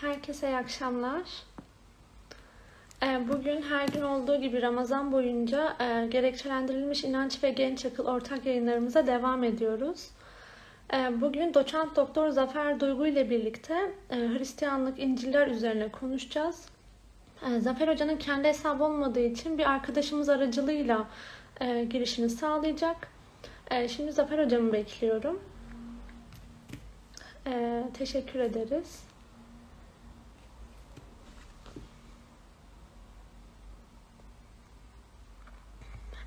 Herkese iyi akşamlar. Ee, Bugün her gün olduğu gibi Ramazan boyunca e, gerekçelendirilmiş inanç ve genç akıl ortak yayınlarımıza devam ediyoruz. Ee, Bugün doçent doktor Zafer Duygu ile birlikte e, Hristiyanlık, İncil'ler üzerine konuşacağız. Ee, Zafer Hoca'nın kendi hesabı olmadığı için bir arkadaşımız aracılığıyla e, girişini sağlayacak. Şimdi Zafer Hocamı bekliyorum. Teşekkür ederiz.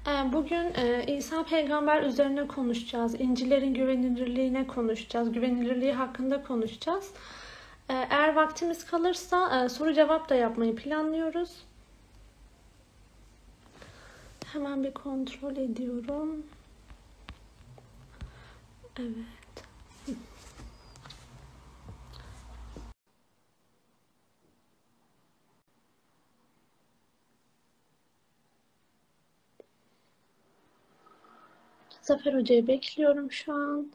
Bugün e, İsa peygamber üzerine konuşacağız. İncil'lerin güvenilirliğine konuşacağız. Güvenilirliği hakkında konuşacağız. Ee, Eğer vaktimiz kalırsa e, soru cevap da yapmayı planlıyoruz. Hemen bir kontrol ediyorum. Evet. Zafer Hoca'yı bekliyorum şu an.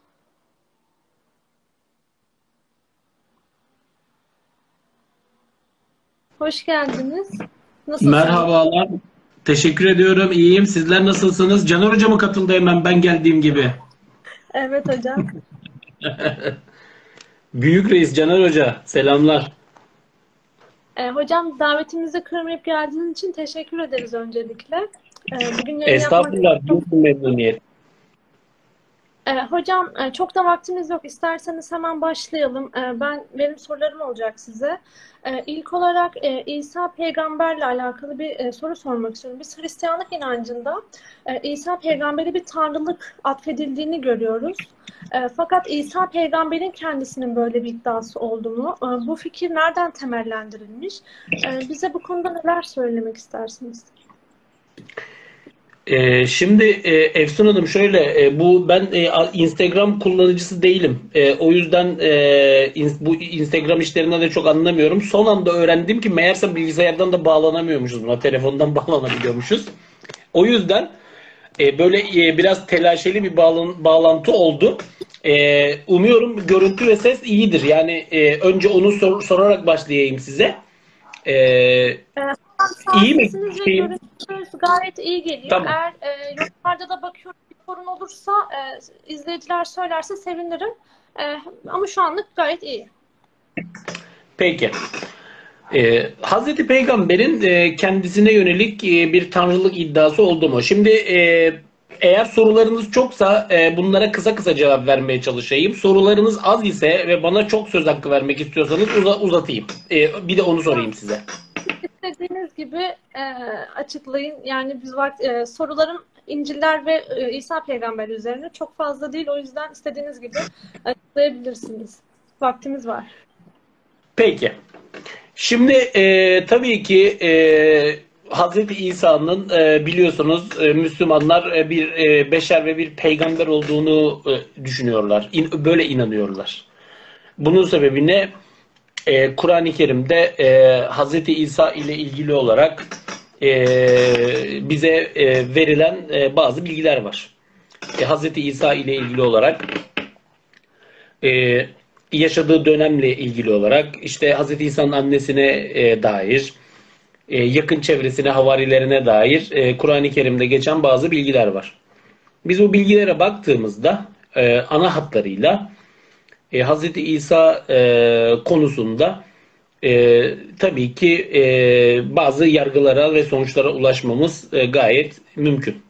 Hoş geldiniz. Nasılsınız? Merhabalar. Teşekkür ediyorum. İyiyim. Sizler nasılsınız? Caner Hoca mı katıldı hemen ben geldiğim gibi? Evet hocam. Büyük Reis Caner Hoca. Selamlar. Ee, hocam davetimizi kırmayıp geldiğiniz için teşekkür ederiz öncelikle. Ee, bugün yapmak Estağfurullah. Büyük bir memnuniyet. Ee, hocam e, çok da vaktimiz yok. İsterseniz hemen başlayalım. Ee, ben benim sorularım olacak size. Ee, ilk olarak e, İsa peygamberle alakalı bir e, soru sormak istiyorum. Biz Hristiyanlık inancında e, İsa peygamberi bir tanrılık atfedildiğini görüyoruz. E, fakat İsa peygamberin kendisinin böyle bir iddiası olduğunu, e, bu fikir nereden temellendirilmiş? E, bize bu konuda neler söylemek istersiniz? Ee, şimdi e, Efsun Hanım şöyle e, bu ben e, Instagram kullanıcısı değilim. E, o yüzden e, in- bu Instagram işlerinden de çok anlamıyorum. Son anda öğrendim ki meğerse bilgisayardan da bağlanamıyormuşuz buna. Telefondan bağlanabiliyormuşuz. O yüzden e, böyle e, biraz telaşeli bir bağlan- bağlantı oldu. E, umuyorum görüntü ve ses iyidir. Yani e, önce onu sor- sorarak başlayayım size. E, an İyi mi? Şeyim- gayet iyi geliyor. Tamam. Eğer e, yorumlarda da bakıyorum bir sorun olursa e, izleyiciler söylerse sevinirim. E, ama şu anlık gayet iyi. Peki. Ee, Hazreti Peygamber'in e, kendisine yönelik e, bir tanrılık iddiası oldu mu? Şimdi e, eğer sorularınız çoksa e, bunlara kısa kısa cevap vermeye çalışayım. Sorularınız az ise ve bana çok söz hakkı vermek istiyorsanız uza- uzatayım. E, bir de onu sorayım size. Gibi e, açıklayın. Yani biz vakt, e, sorularım İncil'ler ve e, İsa peygamber üzerine çok fazla değil. O yüzden istediğiniz gibi açıklayabilirsiniz. Vaktimiz var. Peki. Şimdi e, tabii ki e, Hazreti İsa'nın e, biliyorsunuz e, Müslümanlar e, bir e, beşer ve bir peygamber olduğunu e, düşünüyorlar. İn- böyle inanıyorlar. Bunun sebebi ne? E, Kur'an-ı Kerim'de e, Hazreti İsa ile ilgili olarak e, bize e, verilen e, bazı bilgiler var. E, Hazreti İsa ile ilgili olarak e, yaşadığı dönemle ilgili olarak işte Hz. İsa'nın annesine e, dair, e, yakın çevresine, havarilerine dair e, Kur'an-ı Kerim'de geçen bazı bilgiler var. Biz bu bilgilere baktığımızda e, ana hatlarıyla e, Hz. İsa e, konusunda e, tabii ki e, bazı yargılara ve sonuçlara ulaşmamız e, gayet mümkün.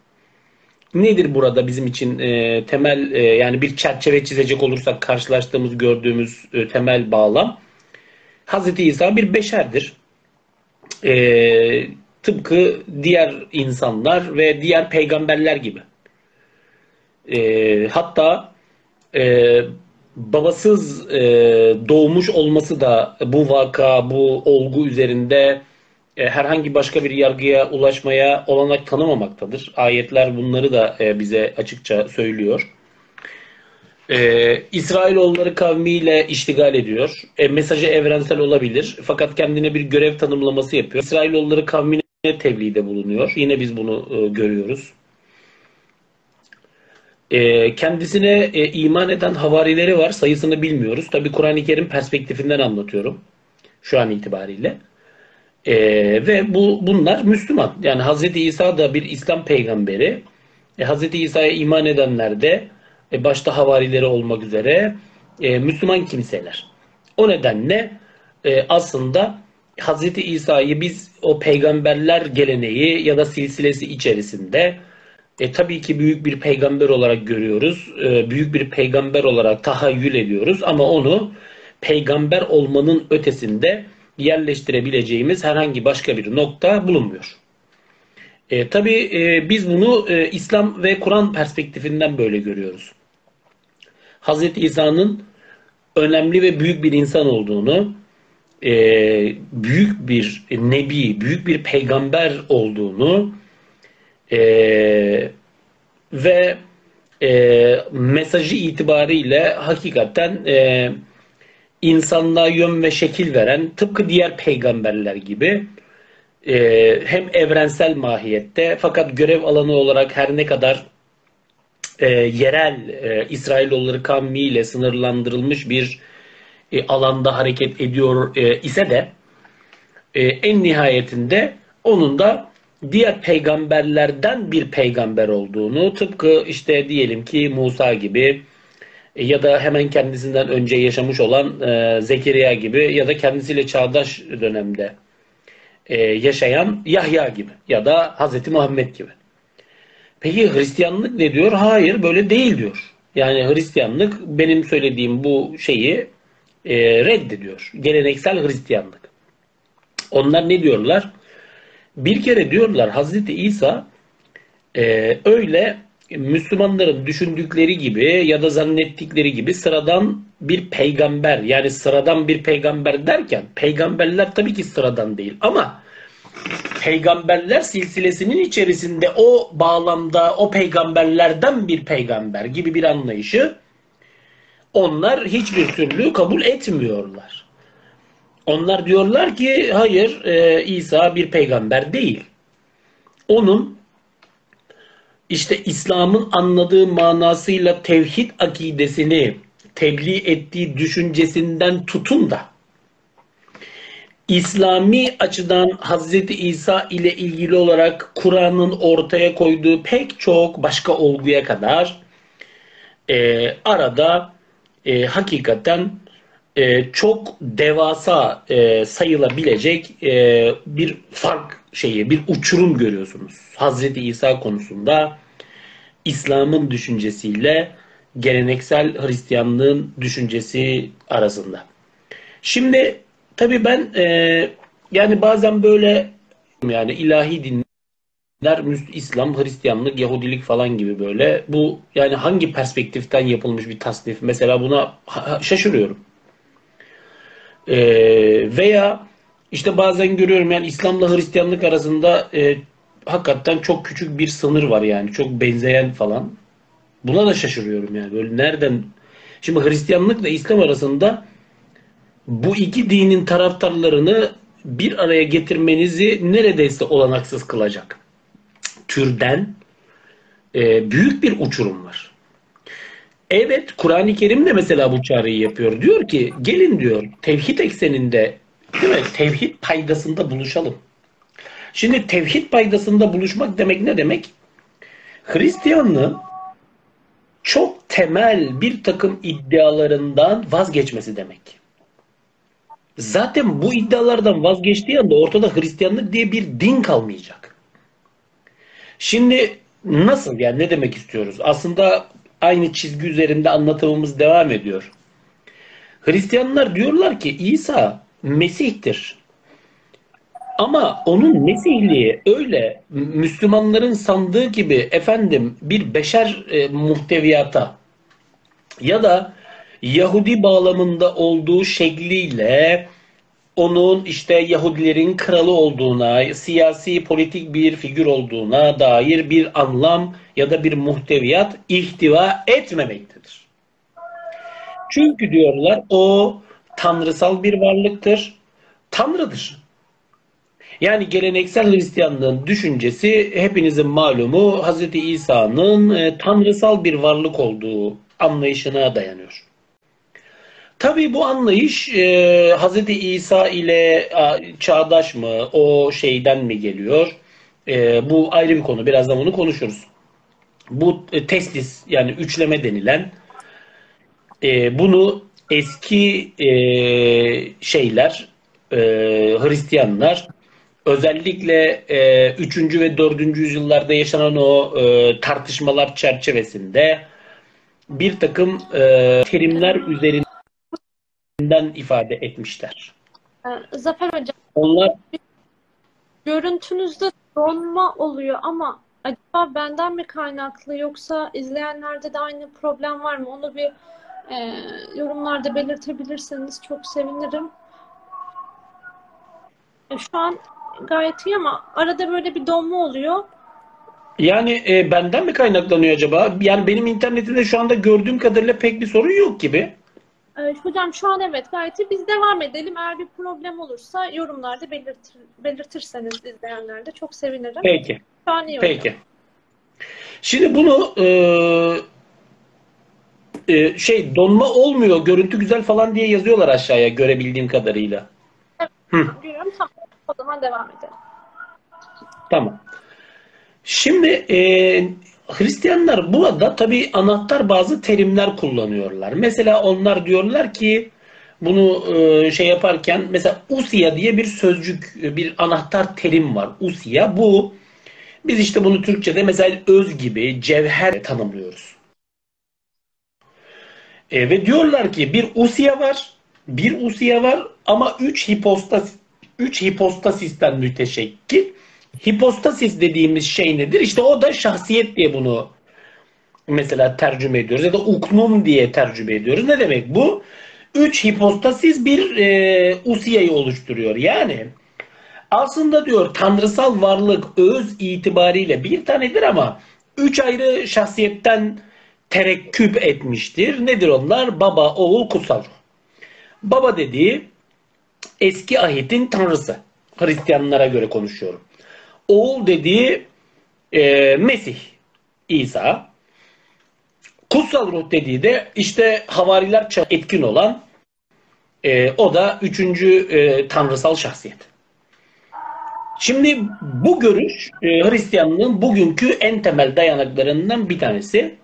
Nedir burada bizim için e, temel e, yani bir çerçeve çizecek olursak karşılaştığımız gördüğümüz e, temel bağlam Hazreti İsa bir beşerdir. E, tıpkı diğer insanlar ve diğer peygamberler gibi. E, hatta e, babasız e, doğmuş olması da bu vaka, bu olgu üzerinde e, herhangi başka bir yargıya ulaşmaya olanak tanımamaktadır. Ayetler bunları da e, bize açıkça söylüyor. E, İsrailoğulları kavmiyle iştigal ediyor. E, mesajı evrensel olabilir. Fakat kendine bir görev tanımlaması yapıyor. İsrailoğulları kavmine tebliğde bulunuyor. Yine biz bunu e, görüyoruz. E, kendisine e, iman eden havarileri var. Sayısını bilmiyoruz. Tabi Kur'an-ı Kerim perspektifinden anlatıyorum. şu an itibariyle. E, ve bu bunlar Müslüman. Yani Hazreti İsa da bir İslam peygamberi. E, Hazreti İsa'ya iman edenler de e, başta havarileri olmak üzere e, Müslüman kimseler. O nedenle aslında Hazreti İsa'yı biz o peygamberler geleneği ya da silsilesi içerisinde e, tabii ki büyük bir peygamber olarak görüyoruz. E, büyük bir peygamber olarak tahayyül ediyoruz ama onu peygamber olmanın ötesinde yerleştirebileceğimiz herhangi başka bir nokta bulunmuyor. E, tabii e, biz bunu e, İslam ve Kur'an perspektifinden böyle görüyoruz. Hazreti İsa'nın önemli ve büyük bir insan olduğunu, e, büyük bir nebi, büyük bir peygamber olduğunu e, ve e, mesajı itibariyle hakikaten e, insanlığa yön ve şekil veren tıpkı diğer peygamberler gibi e, hem evrensel mahiyette fakat görev alanı olarak her ne kadar e, yerel e, İsrailoğulları kavmiyle sınırlandırılmış bir e, alanda hareket ediyor e, ise de e, en nihayetinde onun da diğer peygamberlerden bir peygamber olduğunu tıpkı işte diyelim ki Musa gibi ya da hemen kendisinden önce yaşamış olan e, Zekeriya gibi ya da kendisiyle çağdaş dönemde e, yaşayan Yahya gibi ya da Hazreti Muhammed gibi. Peki Hristiyanlık ne diyor? Hayır böyle değil diyor. Yani Hristiyanlık benim söylediğim bu şeyi e, reddediyor. Geleneksel Hristiyanlık. Onlar ne diyorlar? Bir kere diyorlar Hazreti İsa e, öyle Müslümanların düşündükleri gibi ya da zannettikleri gibi sıradan bir peygamber yani sıradan bir peygamber derken peygamberler tabii ki sıradan değil ama peygamberler silsilesinin içerisinde o bağlamda o peygamberlerden bir peygamber gibi bir anlayışı onlar hiçbir türlü kabul etmiyorlar. Onlar diyorlar ki hayır e, İsa bir peygamber değil. Onun işte İslam'ın anladığı manasıyla tevhid akidesini tebliğ ettiği düşüncesinden tutun da İslami açıdan Hazreti İsa ile ilgili olarak Kur'an'ın ortaya koyduğu pek çok başka olguya kadar e, arada e, hakikaten e, çok devasa e, sayılabilecek e, bir fark şeyi, bir uçurum görüyorsunuz. Hazreti İsa konusunda İslam'ın düşüncesiyle geleneksel Hristiyanlığın düşüncesi arasında. Şimdi tabii ben e, yani bazen böyle yani ilahi dinler, İslam, Hristiyanlık, Yahudilik falan gibi böyle bu yani hangi perspektiften yapılmış bir tasnif mesela buna şaşırıyorum. E, veya işte bazen görüyorum yani İslam'la Hristiyanlık arasında e, hakikaten çok küçük bir sınır var yani çok benzeyen falan. Buna da şaşırıyorum yani. Böyle nereden? Şimdi Hristiyanlıkla İslam arasında bu iki dinin taraftarlarını bir araya getirmenizi neredeyse olanaksız kılacak türden e, büyük bir uçurum var. Evet Kur'an-ı Kerim de mesela bu çağrıyı yapıyor. Diyor ki gelin diyor tevhid ekseninde değil mi? Tevhid paydasında buluşalım. Şimdi tevhid paydasında buluşmak demek ne demek? Hristiyanlığın çok temel bir takım iddialarından vazgeçmesi demek. Zaten bu iddialardan vazgeçtiği anda ortada Hristiyanlık diye bir din kalmayacak. Şimdi nasıl yani ne demek istiyoruz? Aslında aynı çizgi üzerinde anlatımımız devam ediyor. Hristiyanlar diyorlar ki İsa Mesih'tir. Ama onun Mesihliği öyle Müslümanların sandığı gibi efendim bir beşer e, muhteviyata ya da Yahudi bağlamında olduğu şekliyle onun işte Yahudilerin kralı olduğuna, siyasi politik bir figür olduğuna dair bir anlam ya da bir muhteviyat ihtiva etmemektedir. Çünkü diyorlar o tanrısal bir varlıktır, tanrıdır. Yani geleneksel Hristiyanlığın düşüncesi hepinizin malumu Hz. İsa'nın e, tanrısal bir varlık olduğu anlayışına dayanıyor. Tabii bu anlayış e, Hz. İsa ile a, çağdaş mı, o şeyden mi geliyor? E, bu ayrı bir konu. Birazdan bunu konuşuruz. Bu e, testis yani üçleme denilen e, bunu eski e, şeyler, e, Hristiyanlar özellikle e, 3. ve 4. yüzyıllarda yaşanan o e, tartışmalar çerçevesinde bir takım e, terimler üzerinden ifade etmişler. Ee, Zafer Hocam, Onlar görüntünüzde donma oluyor ama acaba benden mi kaynaklı yoksa izleyenlerde de aynı problem var mı? Onu bir e, yorumlarda belirtebilirseniz çok sevinirim. E, şu an gayet iyi ama arada böyle bir donma oluyor. yani e, benden mi kaynaklanıyor acaba? Yani benim internetimde şu anda gördüğüm kadarıyla pek bir sorun yok gibi. Hocam şu an evet gayet iyi. Biz devam edelim. Eğer bir problem olursa yorumlarda belirtir, belirtirseniz izleyenlerde çok sevinirim. Peki. Şu an iyi hocam. Peki. Şimdi bunu e, e, şey donma olmuyor, görüntü güzel falan diye yazıyorlar aşağıya görebildiğim kadarıyla. Hı. Görüyorum. Tamam. O zaman devam edelim. Tamam. Şimdi e, Hristiyanlar burada tabii anahtar bazı terimler kullanıyorlar. Mesela onlar diyorlar ki bunu e, şey yaparken mesela usia diye bir sözcük, bir anahtar terim var. Usia bu biz işte bunu Türkçe'de mesela öz gibi, cevher tanımlıyoruz. E, ve diyorlar ki bir usia var, bir usia var ama üç hipostas, üç hipostasisten müteşekkil. Hipostasis dediğimiz şey nedir? İşte o da şahsiyet diye bunu mesela tercüme ediyoruz ya da uknum diye tercüme ediyoruz. Ne demek bu? Üç hipostasis bir e, usiyayı oluşturuyor. Yani aslında diyor tanrısal varlık öz itibariyle bir tanedir ama üç ayrı şahsiyetten terekküp etmiştir. Nedir onlar? Baba, oğul, kutsal ruh. Baba dediği eski ahitin tanrısı. Hristiyanlara göre konuşuyorum. Oğul dediği e, Mesih, İsa. Kutsal ruh dediği de işte havariler etkin olan e, o da üçüncü e, tanrısal şahsiyet. Şimdi bu görüş e, Hristiyanlığın bugünkü en temel dayanaklarından bir tanesi.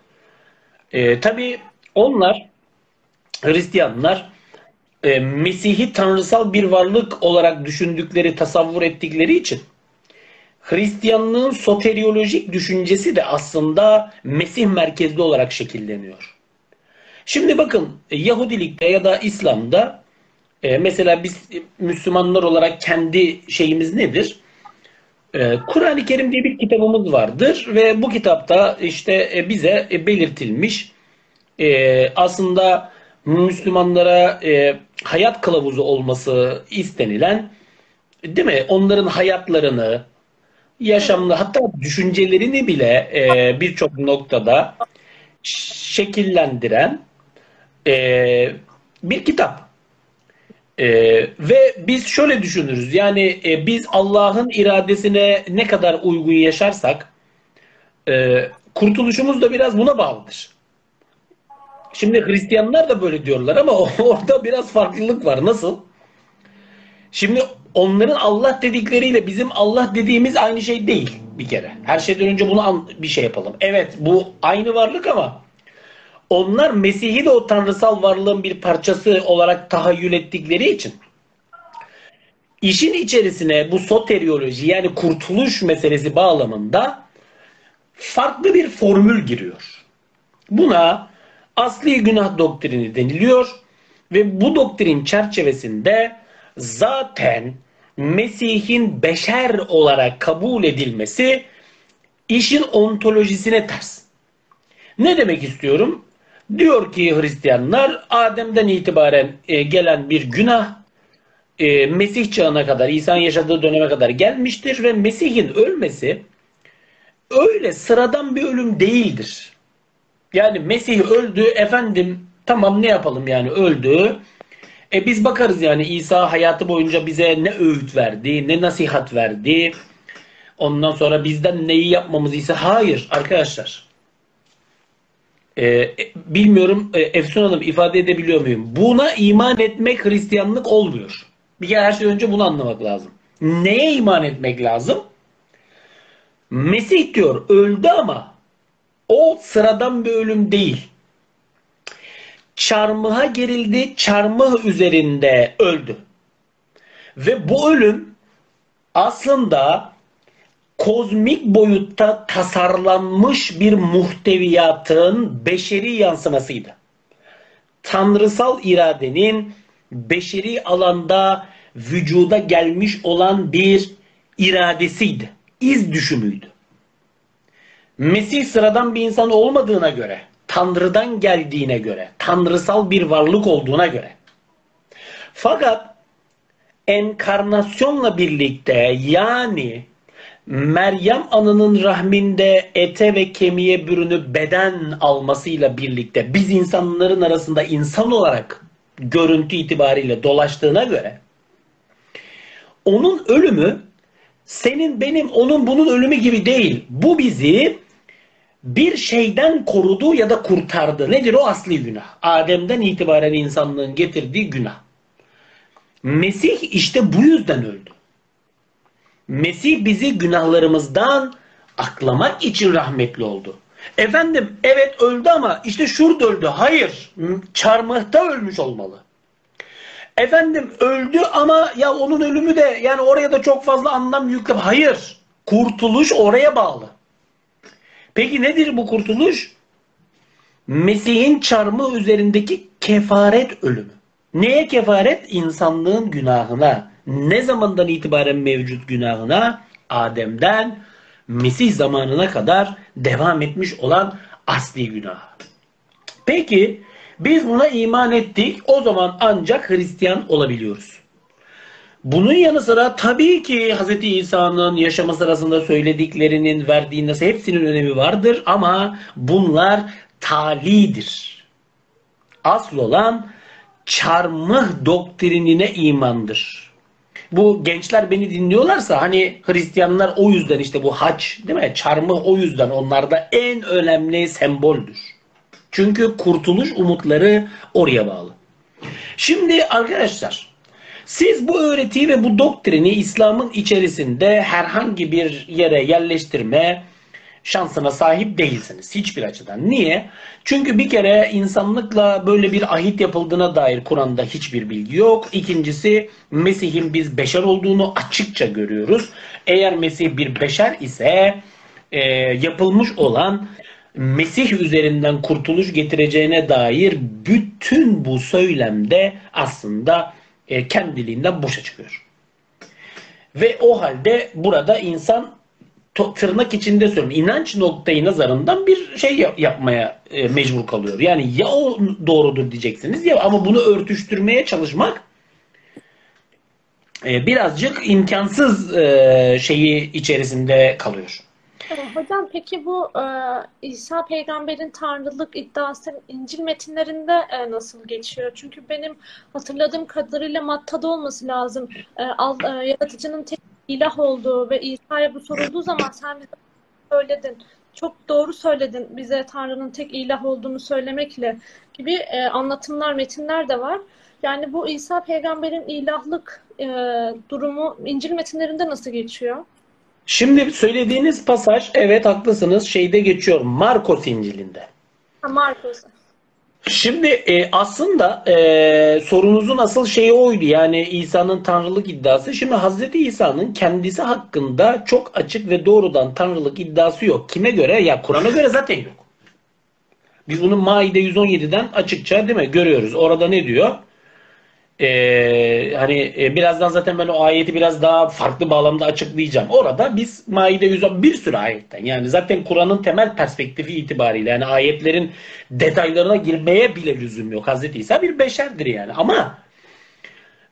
E, Tabi onlar Hristiyanlar e, Mesih'i tanrısal bir varlık olarak düşündükleri, tasavvur ettikleri için Hristiyanlığın soteriolojik düşüncesi de aslında Mesih merkezli olarak şekilleniyor. Şimdi bakın Yahudilikte ya da İslam'da e, mesela biz Müslümanlar olarak kendi şeyimiz nedir? E, Kur'an-ı Kerim diye bir kitabımız vardır ve bu kitapta işte e, bize e, belirtilmiş e, aslında Müslümanlara e, hayat kılavuzu olması istenilen değil mi? Onların hayatlarını, yaşamını hatta düşüncelerini bile e, birçok noktada şekillendiren e, bir kitap. E, ve biz şöyle düşünürüz. Yani e, biz Allah'ın iradesine ne kadar uygun yaşarsak e, kurtuluşumuz da biraz buna bağlıdır. Şimdi Hristiyanlar da böyle diyorlar ama orada biraz farklılık var. Nasıl? Şimdi onların Allah dedikleriyle bizim Allah dediğimiz aynı şey değil bir kere. Her şeyden önce bunu bir şey yapalım. Evet bu aynı varlık ama onlar Mesih'i de o tanrısal varlığın bir parçası olarak tahayyül ettikleri için işin içerisine bu soterioloji yani kurtuluş meselesi bağlamında farklı bir formül giriyor. Buna asli günah doktrini deniliyor ve bu doktrin çerçevesinde zaten Mesih'in beşer olarak kabul edilmesi işin ontolojisine ters. Ne demek istiyorum? Diyor ki Hristiyanlar Adem'den itibaren e, gelen bir günah e, Mesih çağına kadar, İsa'nın yaşadığı döneme kadar gelmiştir ve Mesih'in ölmesi öyle sıradan bir ölüm değildir. Yani Mesih öldü, efendim tamam ne yapalım yani öldü. E biz bakarız yani İsa hayatı boyunca bize ne öğüt verdi, ne nasihat verdi. Ondan sonra bizden neyi yapmamızı ise hayır arkadaşlar. e, bilmiyorum e, Efsun Hanım ifade edebiliyor muyum? Buna iman etmek Hristiyanlık olmuyor. Bir kere her şey önce bunu anlamak lazım. Neye iman etmek lazım? Mesih diyor öldü ama o sıradan bir ölüm değil. Çarmıha gerildi, çarmıh üzerinde öldü. Ve bu ölüm aslında kozmik boyutta tasarlanmış bir muhteviyatın beşeri yansımasıydı. Tanrısal iradenin beşeri alanda vücuda gelmiş olan bir iradesiydi. İz düşümüydü. Mesih sıradan bir insan olmadığına göre, Tanrı'dan geldiğine göre, tanrısal bir varlık olduğuna göre. Fakat enkarnasyonla birlikte yani Meryem ananın rahminde ete ve kemiğe bürünüp beden almasıyla birlikte biz insanların arasında insan olarak görüntü itibariyle dolaştığına göre onun ölümü senin benim onun bunun ölümü gibi değil. Bu bizi bir şeyden korudu ya da kurtardı. Nedir o asli günah? Adem'den itibaren insanlığın getirdiği günah. Mesih işte bu yüzden öldü. Mesih bizi günahlarımızdan aklamak için rahmetli oldu. Efendim evet öldü ama işte şurada öldü. Hayır. Çarmıhta ölmüş olmalı. Efendim öldü ama ya onun ölümü de yani oraya da çok fazla anlam yüklem. Hayır. Kurtuluş oraya bağlı. Peki nedir bu kurtuluş? Mesih'in çarmıh üzerindeki kefaret ölümü. Neye kefaret? İnsanlığın günahına. Ne zamandan itibaren mevcut günahına? Adem'den Mesih zamanına kadar devam etmiş olan asli günah. Peki biz buna iman ettik. O zaman ancak Hristiyan olabiliyoruz. Bunun yanı sıra tabii ki Hz. İsa'nın yaşamı sırasında söylediklerinin verdiği nasıl hepsinin önemi vardır ama bunlar talidir. Asıl olan çarmıh doktrinine imandır. Bu gençler beni dinliyorlarsa hani Hristiyanlar o yüzden işte bu haç değil mi? Çarmıh o yüzden onlarda en önemli semboldür. Çünkü kurtuluş umutları oraya bağlı. Şimdi arkadaşlar siz bu öğretiyi ve bu doktrini İslam'ın içerisinde herhangi bir yere yerleştirme şansına sahip değilsiniz hiçbir açıdan. Niye? Çünkü bir kere insanlıkla böyle bir ahit yapıldığına dair Kur'an'da hiçbir bilgi yok. İkincisi Mesih'in biz beşer olduğunu açıkça görüyoruz. Eğer Mesih bir beşer ise e, yapılmış olan Mesih üzerinden kurtuluş getireceğine dair bütün bu söylemde aslında e, kendiliğinden boşa çıkıyor. Ve o halde burada insan tırnak içinde söylüyorum inanç noktayı nazarından bir şey yap- yapmaya e, mecbur kalıyor. Yani ya o doğrudur diyeceksiniz ya ama bunu örtüştürmeye çalışmak e, birazcık imkansız e, şeyi içerisinde kalıyor. Hocam peki bu e, İsa peygamberin tanrılık iddiası İncil metinlerinde e, nasıl geçiyor? Çünkü benim hatırladığım kadarıyla Matta'da olması lazım. E, al, e, yaratıcının tek ilah olduğu ve İsa'ya bu sorulduğu zaman sen bize söyledin. Çok doğru söyledin bize Tanrı'nın tek ilah olduğunu söylemekle gibi e, anlatımlar, metinler de var. Yani bu İsa peygamberin ilahlık e, durumu İncil metinlerinde nasıl geçiyor? Şimdi söylediğiniz pasaj evet haklısınız şeyde geçiyor Markos İncil'inde. Ha, Markus. Şimdi e, aslında e, sorunuzun asıl şeyi oydu. Yani İsa'nın tanrılık iddiası. Şimdi Hazreti İsa'nın kendisi hakkında çok açık ve doğrudan tanrılık iddiası yok. Kime göre? Ya Kur'an'a göre zaten yok. Biz bunu Maide 117'den açıkça değil mi görüyoruz. Orada ne diyor? Ee, hani e, birazdan zaten ben o ayeti biraz daha farklı bağlamda açıklayacağım. Orada biz Maide 110 bir sürü ayetten yani zaten Kur'an'ın temel perspektifi itibariyle yani ayetlerin detaylarına girmeye bile lüzum yok. Hazreti İsa bir beşerdir yani ama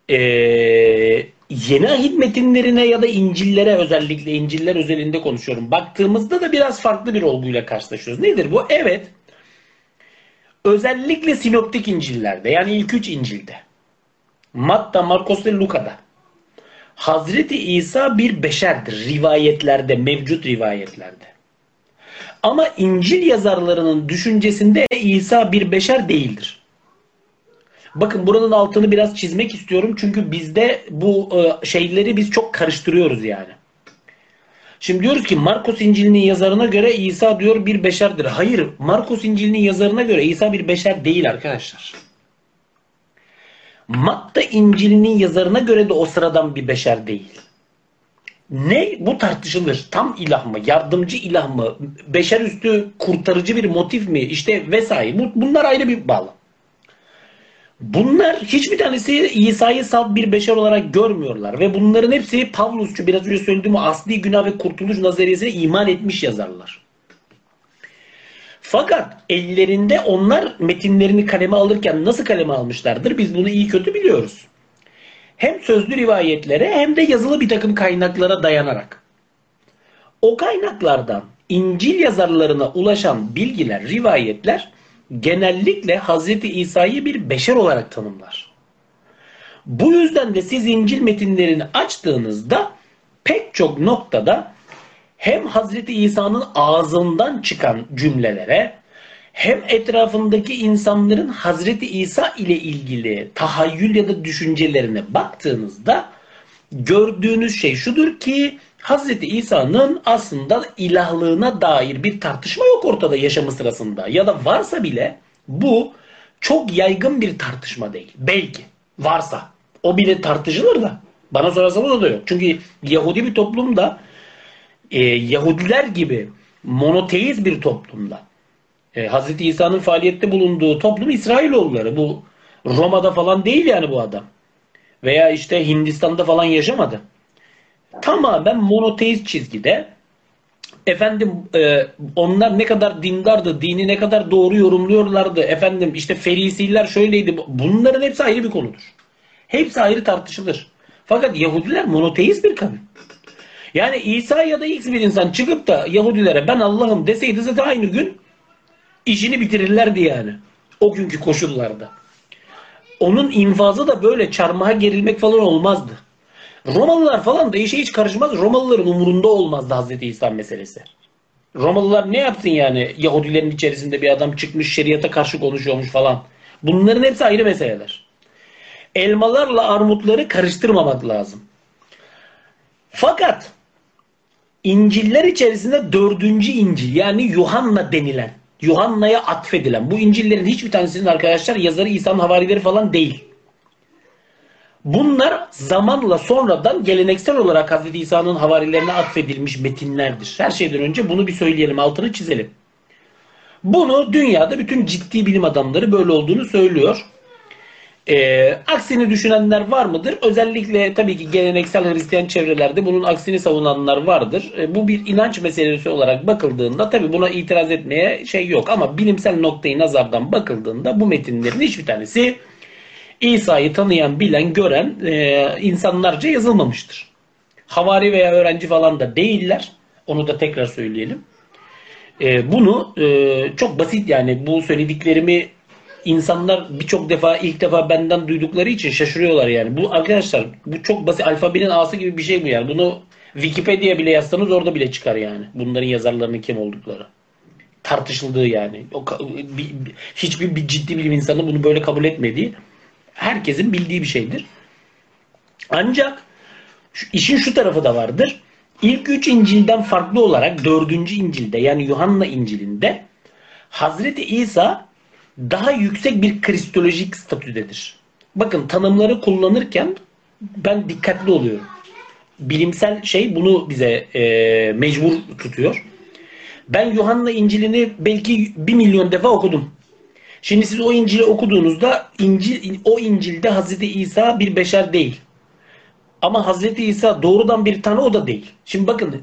e, yeni ahit metinlerine ya da İncil'lere özellikle İncil'ler özelinde konuşuyorum. Baktığımızda da biraz farklı bir olguyla karşılaşıyoruz. Nedir bu? Evet özellikle sinoptik İncil'lerde yani ilk üç İncil'de Matta, Markos ve Luka'da. Hazreti İsa bir beşerdir rivayetlerde, mevcut rivayetlerde. Ama İncil yazarlarının düşüncesinde İsa bir beşer değildir. Bakın buranın altını biraz çizmek istiyorum çünkü bizde bu e, şeyleri biz çok karıştırıyoruz yani. Şimdi diyoruz ki Markus İncil'inin yazarına göre İsa diyor bir beşerdir. Hayır, Markus İncil'inin yazarına göre İsa bir beşer değil arkadaşlar. Matta İncil'inin yazarına göre de o sıradan bir beşer değil. Ne? Bu tartışılır. Tam ilah mı? Yardımcı ilah mı? Beşer üstü kurtarıcı bir motif mi? İşte vesaire. Bu, bunlar ayrı bir bağlı. Bunlar hiçbir tanesi İsa'yı salt bir beşer olarak görmüyorlar. Ve bunların hepsi Pavlusçu biraz önce söylediğim asli günah ve kurtuluş nazariyesine iman etmiş yazarlar. Fakat ellerinde onlar metinlerini kaleme alırken nasıl kaleme almışlardır biz bunu iyi kötü biliyoruz. Hem sözlü rivayetlere hem de yazılı bir takım kaynaklara dayanarak. O kaynaklardan İncil yazarlarına ulaşan bilgiler, rivayetler genellikle Hazreti İsa'yı bir beşer olarak tanımlar. Bu yüzden de siz İncil metinlerini açtığınızda pek çok noktada hem Hazreti İsa'nın ağzından çıkan cümlelere hem etrafındaki insanların Hazreti İsa ile ilgili tahayyül ya da düşüncelerine baktığınızda gördüğünüz şey şudur ki Hazreti İsa'nın aslında ilahlığına dair bir tartışma yok ortada yaşamı sırasında. Ya da varsa bile bu çok yaygın bir tartışma değil. Belki varsa o bile tartışılır da bana sorarsanız o da yok. Çünkü Yahudi bir toplumda e, Yahudiler gibi monoteist bir toplumda e, Hazreti İsa'nın faaliyette bulunduğu toplum İsrailoğulları. Bu Roma'da falan değil yani bu adam. Veya işte Hindistan'da falan yaşamadı. Tamamen monoteist çizgide efendim e, onlar ne kadar dindardı, dini ne kadar doğru yorumluyorlardı. Efendim işte ferisiler şöyleydi. Bunların hepsi ayrı bir konudur. Hepsi ayrı tartışılır. Fakat Yahudiler monoteist bir kavim. Yani İsa ya da X bir insan çıkıp da Yahudilere ben Allah'ım deseydi zaten aynı gün işini bitirirlerdi yani. O günkü koşullarda. Onun infazı da böyle çarmıha gerilmek falan olmazdı. Romalılar falan da işe hiç karışmaz. Romalıların umurunda olmazdı Hazreti İsa meselesi. Romalılar ne yapsın yani Yahudilerin içerisinde bir adam çıkmış şeriata karşı konuşuyormuş falan. Bunların hepsi ayrı meseleler. Elmalarla armutları karıştırmamak lazım. Fakat İnciller içerisinde dördüncü İncil yani Yuhanna denilen, Yuhanna'ya atfedilen bu İncil'lerin hiçbir tanesinin arkadaşlar yazarı İsa'nın havarileri falan değil. Bunlar zamanla sonradan geleneksel olarak Hazreti İsa'nın havarilerine atfedilmiş metinlerdir. Her şeyden önce bunu bir söyleyelim, altını çizelim. Bunu dünyada bütün ciddi bilim adamları böyle olduğunu söylüyor. Ee, aksini düşünenler var mıdır? Özellikle tabii ki geleneksel Hristiyan çevrelerde bunun aksini savunanlar vardır. Ee, bu bir inanç meselesi olarak bakıldığında tabii buna itiraz etmeye şey yok. Ama bilimsel noktayı nazardan bakıldığında bu metinlerin hiçbir tanesi İsa'yı tanıyan, bilen, gören e, insanlarca yazılmamıştır. Havari veya öğrenci falan da değiller. Onu da tekrar söyleyelim. E, bunu e, çok basit yani bu söylediklerimi insanlar birçok defa ilk defa benden duydukları için şaşırıyorlar yani. Bu arkadaşlar bu çok basit alfabenin A'sı gibi bir şey bu yani. Bunu Wikipedia bile yazsanız orada bile çıkar yani. Bunların yazarlarının kim oldukları. Tartışıldığı yani. O, bir, hiçbir bir ciddi bilim insanı bunu böyle kabul etmediği herkesin bildiği bir şeydir. Ancak şu, işin şu tarafı da vardır. İlk üç İncil'den farklı olarak dördüncü İncil'de yani Yuhanna İncil'inde Hazreti İsa daha yüksek bir kristolojik statüdedir. Bakın tanımları kullanırken ben dikkatli oluyorum. Bilimsel şey bunu bize e, mecbur tutuyor. Ben Yuhanna İncil'ini belki bir milyon defa okudum. Şimdi siz o İncil'i okuduğunuzda İncil, o İncil'de Hazreti İsa bir beşer değil. Ama Hazreti İsa doğrudan bir tane o da değil. Şimdi bakın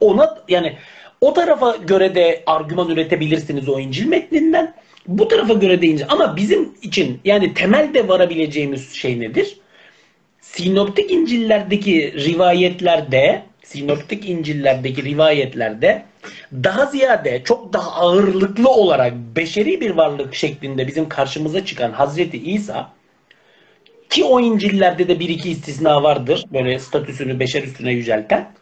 ona yani o tarafa göre de argüman üretebilirsiniz o İncil metninden. Bu tarafa göre de İncil. Ama bizim için yani temelde varabileceğimiz şey nedir? Sinoptik İncil'lerdeki rivayetlerde Sinoptik İncil'lerdeki rivayetlerde daha ziyade çok daha ağırlıklı olarak beşeri bir varlık şeklinde bizim karşımıza çıkan Hazreti İsa ki o İncil'lerde de bir iki istisna vardır böyle statüsünü beşer üstüne yücelten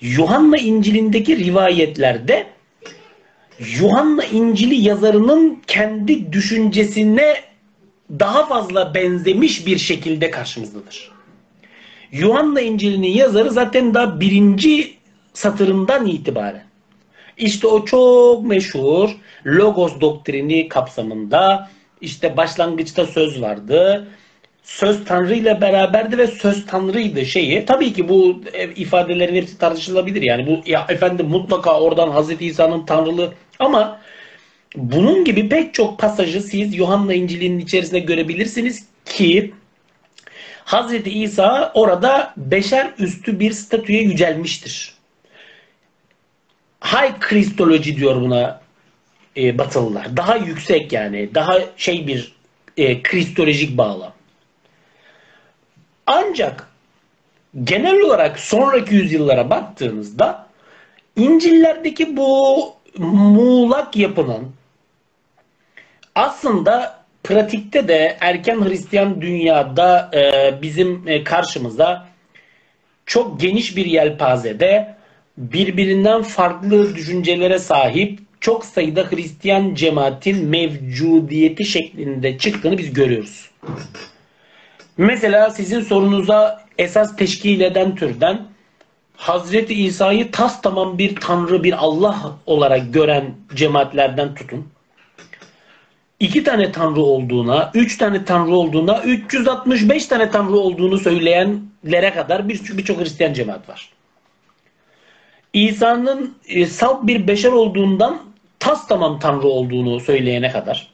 Yuhanna İncil'indeki rivayetlerde Yuhanna İncil'i yazarının kendi düşüncesine daha fazla benzemiş bir şekilde karşımızdadır. Yuhanna İncil'inin yazarı zaten daha birinci satırından itibaren işte o çok meşhur Logos doktrini kapsamında işte başlangıçta söz vardı. Söz Tanrı ile beraberdi ve söz Tanrı'ydı şeyi. Tabii ki bu ifadelerin hepsi tartışılabilir. Yani bu ya efendim mutlaka oradan Hazreti İsa'nın tanrılığı ama bunun gibi pek çok pasajı siz Yuhanna İncil'inin içerisinde görebilirsiniz ki Hazreti İsa orada beşer üstü bir statüye yücelmiştir. High Kristoloji diyor buna e, Batılılar. Daha yüksek yani. Daha şey bir e, kristolojik bağlam. Ancak genel olarak sonraki yüzyıllara baktığınızda İncil'lerdeki bu muğlak yapının aslında pratikte de erken Hristiyan dünyada e, bizim e, karşımıza çok geniş bir yelpazede birbirinden farklı düşüncelere sahip çok sayıda Hristiyan cemaatin mevcudiyeti şeklinde çıktığını biz görüyoruz. Mesela sizin sorunuza esas teşkil eden türden Hazreti İsa'yı tas tamam bir tanrı, bir Allah olarak gören cemaatlerden tutun. iki tane tanrı olduğuna, üç tane tanrı olduğuna, 365 tane tanrı olduğunu söyleyenlere kadar birçok bir Hristiyan cemaat var. İsa'nın e, salt bir beşer olduğundan tas tamam tanrı olduğunu söyleyene kadar.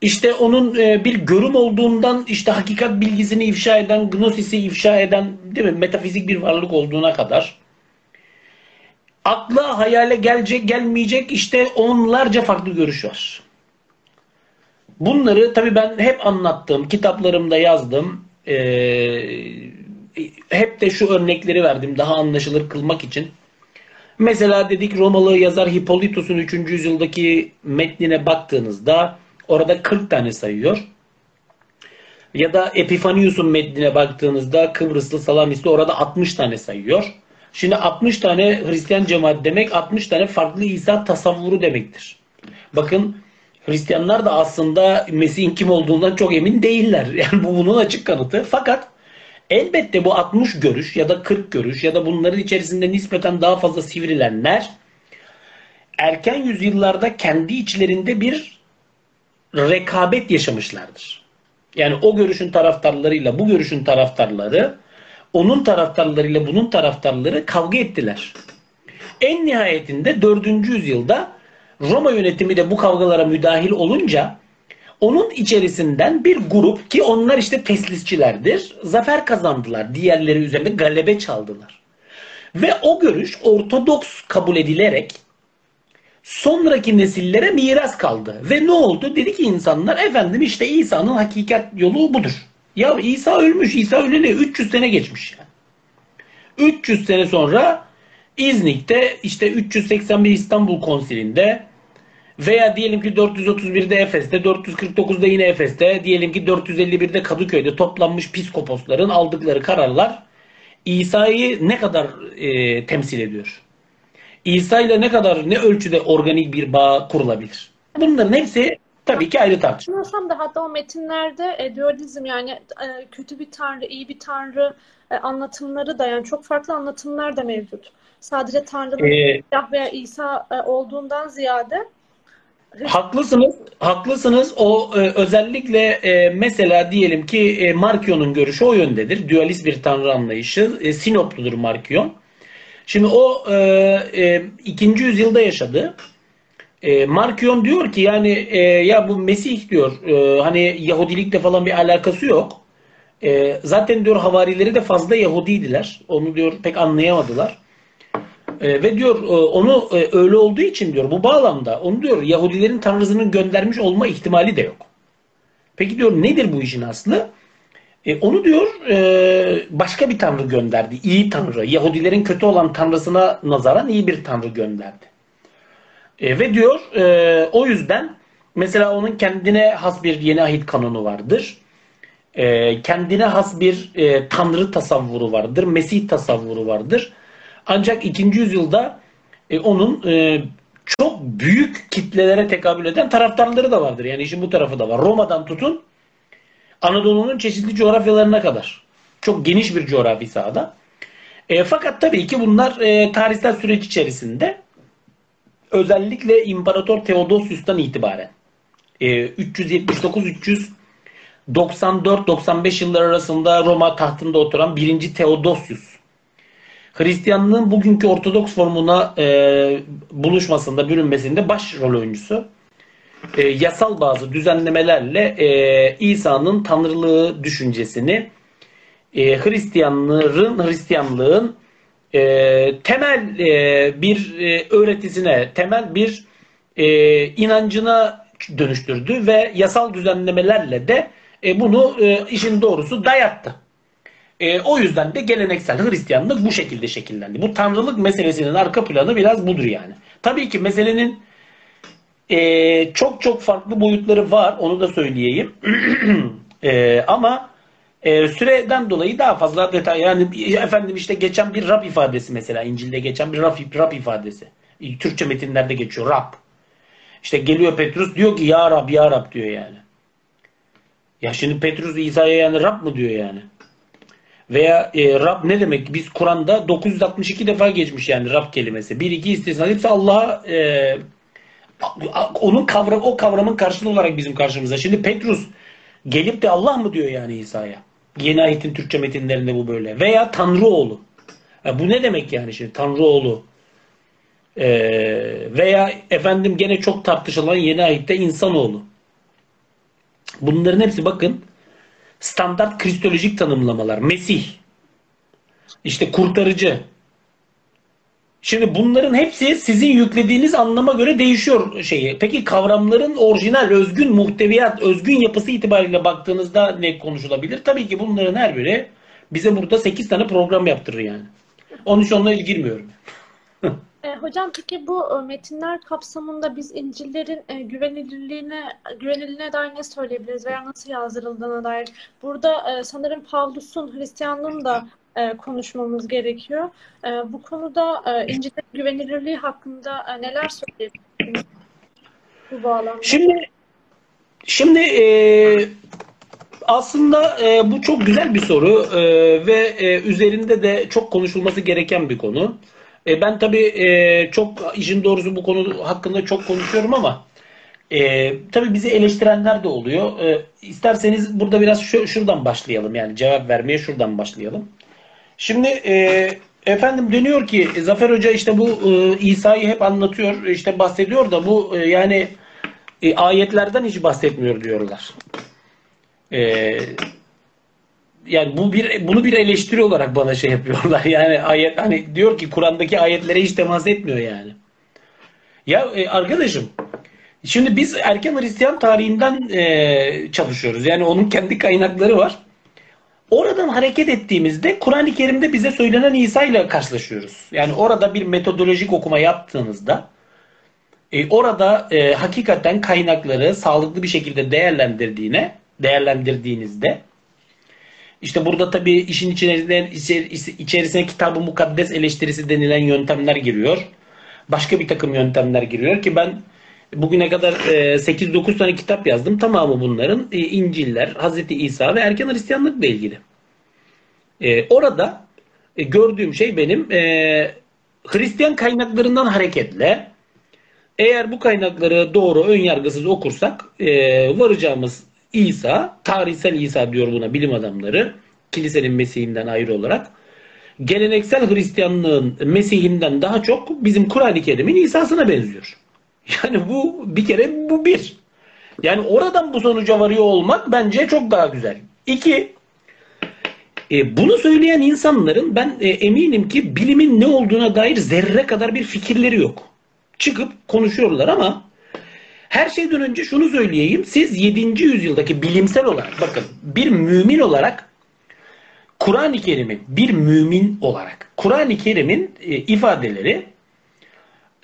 İşte onun e, bir görüm olduğundan işte hakikat bilgisini ifşa eden, gnosisi ifşa eden değil mi? Metafizik bir varlık olduğuna kadar. Akla hayale gelecek gelmeyecek işte onlarca farklı görüş var. Bunları tabii ben hep anlattım, kitaplarımda yazdım. Ee, hep de şu örnekleri verdim daha anlaşılır kılmak için. Mesela dedik Romalı yazar Hippolytus'un 3. yüzyıldaki metnine baktığınızda orada 40 tane sayıyor. Ya da Epifanius'un metnine baktığınızda Kıbrıslı Salamisli orada 60 tane sayıyor. Şimdi 60 tane Hristiyan cemaat demek 60 tane farklı İsa tasavvuru demektir. Bakın Hristiyanlar da aslında Mesih'in kim olduğundan çok emin değiller. Yani bu bunun açık kanıtı. Fakat elbette bu 60 görüş ya da 40 görüş ya da bunların içerisinde nispeten daha fazla sivrilenler erken yüzyıllarda kendi içlerinde bir rekabet yaşamışlardır. Yani o görüşün taraftarlarıyla bu görüşün taraftarları onun taraftarlarıyla bunun taraftarları kavga ettiler. En nihayetinde 4. yüzyılda Roma yönetimi de bu kavgalara müdahil olunca onun içerisinden bir grup ki onlar işte teslisçilerdir. Zafer kazandılar. Diğerleri üzerinde galebe çaldılar. Ve o görüş ortodoks kabul edilerek sonraki nesillere miras kaldı. Ve ne oldu? Dedi ki insanlar efendim işte İsa'nın hakikat yolu budur. Ya İsa ölmüş. İsa öleli 300 sene geçmiş. Yani. 300 sene sonra İznik'te işte 381 İstanbul Konsili'nde veya diyelim ki 431'de Efes'te, 449'da yine Efes'te, diyelim ki 451'de Kadıköy'de toplanmış piskoposların aldıkları kararlar İsa'yı ne kadar e, temsil ediyor? İsa ile ne kadar, ne ölçüde organik bir bağ kurulabilir? Bunların hepsi tabii ki ayrı tartışma. Da hatta o metinlerde e, dualizm yani e, kötü bir tanrı, iyi bir tanrı e, anlatımları da yani çok farklı anlatımlar da mevcut. Sadece Tanrı'nın Ee, İlah veya İsa e, olduğundan ziyade Haklısınız, haklısınız. O e, özellikle e, mesela diyelim ki e, Markion'un görüşü o yöndedir. Dualist bir tanrı anlayışı. E, Sinopludur Markion. Şimdi o e, e, ikinci yüzyılda yaşadı. E, Markion diyor ki yani e, ya bu Mesih diyor e, hani Yahudilikle falan bir alakası yok. E, zaten diyor havarileri de fazla Yahudiydiler. Onu diyor pek anlayamadılar. E, ve diyor e, onu e, öyle olduğu için diyor bu bağlamda onu diyor Yahudilerin tanrısının göndermiş olma ihtimali de yok. Peki diyor nedir bu işin aslı? E, onu diyor e, başka bir tanrı gönderdi. İyi tanrı. Yahudilerin kötü olan tanrısına nazaran iyi bir tanrı gönderdi. E, ve diyor e, o yüzden mesela onun kendine has bir yeni ahit kanunu vardır. E, kendine has bir e, tanrı tasavvuru vardır. Mesih tasavvuru vardır. Ancak ikinci yüzyılda e, onun e, çok büyük kitlelere tekabül eden taraftarları da vardır. Yani işin bu tarafı da var. Roma'dan tutun Anadolu'nun çeşitli coğrafyalarına kadar. Çok geniş bir coğrafi sahada. E, fakat tabii ki bunlar e, tarihsel süreç içerisinde özellikle İmparator Theodosius'tan itibaren e, 379-394-95 yıllar arasında Roma tahtında oturan 1. Theodosius Hristiyanlığın bugünkü Ortodoks formuna e, buluşmasında, bürünmesinde baş rol oyuncusu. E, yasal bazı düzenlemelerle e, İsa'nın tanrılığı düşüncesini e, Hristiyanlığın Hristiyanlığın e, temel e, bir e, öğretisine, temel bir e, inancına dönüştürdü ve yasal düzenlemelerle de e, bunu e, işin doğrusu dayattı. E, o yüzden de geleneksel Hristiyanlık bu şekilde şekillendi. Bu tanrılık meselesinin arka planı biraz budur yani. Tabii ki meselenin e, çok çok farklı boyutları var. Onu da söyleyeyim. e, ama e, süreden dolayı daha fazla detay yani efendim işte geçen bir Rab ifadesi mesela İncil'de geçen bir Rab, Rab ifadesi. Türkçe metinlerde geçiyor Rab. İşte geliyor Petrus diyor ki ya Rab ya Rab diyor yani. Ya şimdi Petrus İsa'ya yani Rab mı diyor yani? Veya e, Rab ne demek? Biz Kur'an'da 962 defa geçmiş yani Rab kelimesi. Bir iki istisna hepsi Allah'a e, onun kavram o kavramın karşılığı olarak bizim karşımıza. Şimdi Petrus gelip de Allah mı diyor yani İsa'ya? Yeni ayetin Türkçe metinlerinde bu böyle. Veya Tanrı oğlu. Ya bu ne demek yani şimdi Tanrı oğlu? Ee, veya efendim gene çok tartışılan yeni ayette insanoğlu. Bunların hepsi bakın standart kristolojik tanımlamalar. Mesih, işte kurtarıcı. Şimdi bunların hepsi sizin yüklediğiniz anlama göre değişiyor şeyi. Peki kavramların orijinal, özgün muhteviyat, özgün yapısı itibariyle baktığınızda ne konuşulabilir? Tabii ki bunların her biri bize burada 8 tane program yaptırır yani. Onun için onunla girmiyorum. E, hocam peki bu e, metinler kapsamında biz İncil'lerin e, güvenilirliğine güvenilirliğine dair ne söyleyebiliriz veya nasıl yazdırıldığına dair? Burada e, sanırım Pavlus'un Hristiyanlığın da e, konuşmamız gerekiyor. E, bu konuda e, İncil'lerin güvenilirliği hakkında e, neler söyleyebilirsiniz bu bağlamda? Şimdi şimdi e, aslında e, bu çok güzel bir soru e, ve e, üzerinde de çok konuşulması gereken bir konu. E, ben tabii e, çok işin doğrusu bu konu hakkında çok konuşuyorum ama e, tabii bizi eleştirenler de oluyor. E, isterseniz burada biraz şu, şuradan başlayalım yani cevap vermeye şuradan başlayalım. Şimdi e, efendim deniyor ki Zafer Hoca işte bu e, İsa'yı hep anlatıyor, işte bahsediyor da bu e, yani e, ayetlerden hiç bahsetmiyor diyorlar. E, yani bu bir bunu bir eleştiri olarak bana şey yapıyorlar. Yani ayet hani diyor ki Kur'an'daki ayetlere hiç temas etmiyor yani. Ya e, arkadaşım şimdi biz erken Hristiyan tarihinden e, çalışıyoruz. Yani onun kendi kaynakları var. Oradan hareket ettiğimizde Kur'an-ı Kerim'de bize söylenen İsa ile karşılaşıyoruz. Yani orada bir metodolojik okuma yaptığınızda e, orada e, hakikaten kaynakları sağlıklı bir şekilde değerlendirdiğine değerlendirdiğinizde işte burada tabii işin içerisine, içerisine kitabı mukaddes eleştirisi denilen yöntemler giriyor. Başka bir takım yöntemler giriyor ki ben bugüne kadar 8-9 e, tane kitap yazdım. Tamamı bunların e, İncil'ler, Hazreti İsa ve erken Hristiyanlıkla ilgili. E, orada gördüğüm şey benim Hristiyan kaynaklarından hareketle eğer bu kaynakları doğru ön yargısız okursak varacağımız İsa, tarihsel İsa diyor buna bilim adamları, kilisenin Mesih'inden ayrı olarak, geleneksel Hristiyanlığın Mesih'inden daha çok bizim Kur'an-ı Kerim'in İsa'sına benziyor. Yani bu bir kere bu bir. Yani oradan bu sonuca varıyor olmak bence çok daha güzel. İki, e, bunu söyleyen insanların ben e, eminim ki bilimin ne olduğuna dair zerre kadar bir fikirleri yok. Çıkıp konuşuyorlar ama her şeyden önce şunu söyleyeyim. Siz 7. yüzyıldaki bilimsel olarak bakın bir mümin olarak Kur'an-ı Kerim'in bir mümin olarak Kur'an-ı Kerim'in e, ifadeleri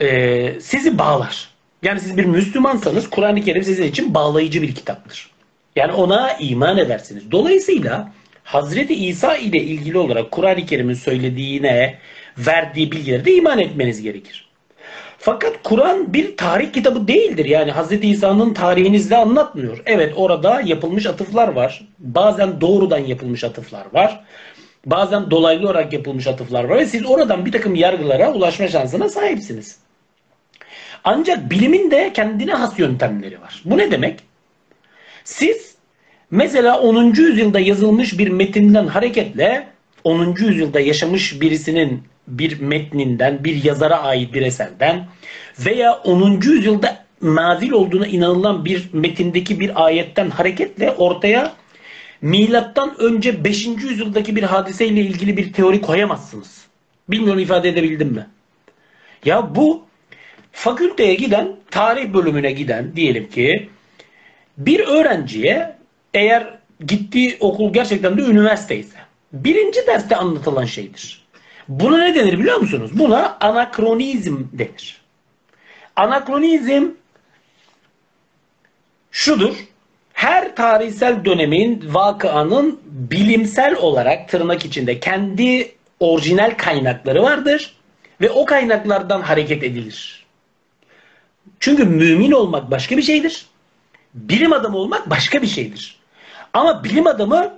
e, sizi bağlar. Yani siz bir Müslümansanız Kur'an-ı Kerim sizin için bağlayıcı bir kitaptır. Yani ona iman edersiniz. Dolayısıyla Hazreti İsa ile ilgili olarak Kur'an-ı Kerim'in söylediğine verdiği bilgileri de iman etmeniz gerekir. Fakat Kur'an bir tarih kitabı değildir. Yani Hz. İsa'nın tarihinizle anlatmıyor. Evet orada yapılmış atıflar var. Bazen doğrudan yapılmış atıflar var. Bazen dolaylı olarak yapılmış atıflar var. Ve siz oradan bir takım yargılara ulaşma şansına sahipsiniz. Ancak bilimin de kendine has yöntemleri var. Bu ne demek? Siz mesela 10. yüzyılda yazılmış bir metinden hareketle 10. yüzyılda yaşamış birisinin bir metninden, bir yazara ait bir eserden veya 10. yüzyılda nazil olduğuna inanılan bir metindeki bir ayetten hareketle ortaya milattan önce 5. yüzyıldaki bir hadiseyle ilgili bir teori koyamazsınız. Bilmiyorum ifade edebildim mi? Ya bu fakülteye giden, tarih bölümüne giden diyelim ki bir öğrenciye eğer gittiği okul gerçekten de üniversite ise birinci derste anlatılan şeydir. Buna ne denir biliyor musunuz? Buna anakronizm denir. Anakronizm şudur. Her tarihsel dönemin vakıanın bilimsel olarak tırnak içinde kendi orijinal kaynakları vardır ve o kaynaklardan hareket edilir. Çünkü mümin olmak başka bir şeydir. Bilim adamı olmak başka bir şeydir. Ama bilim adamı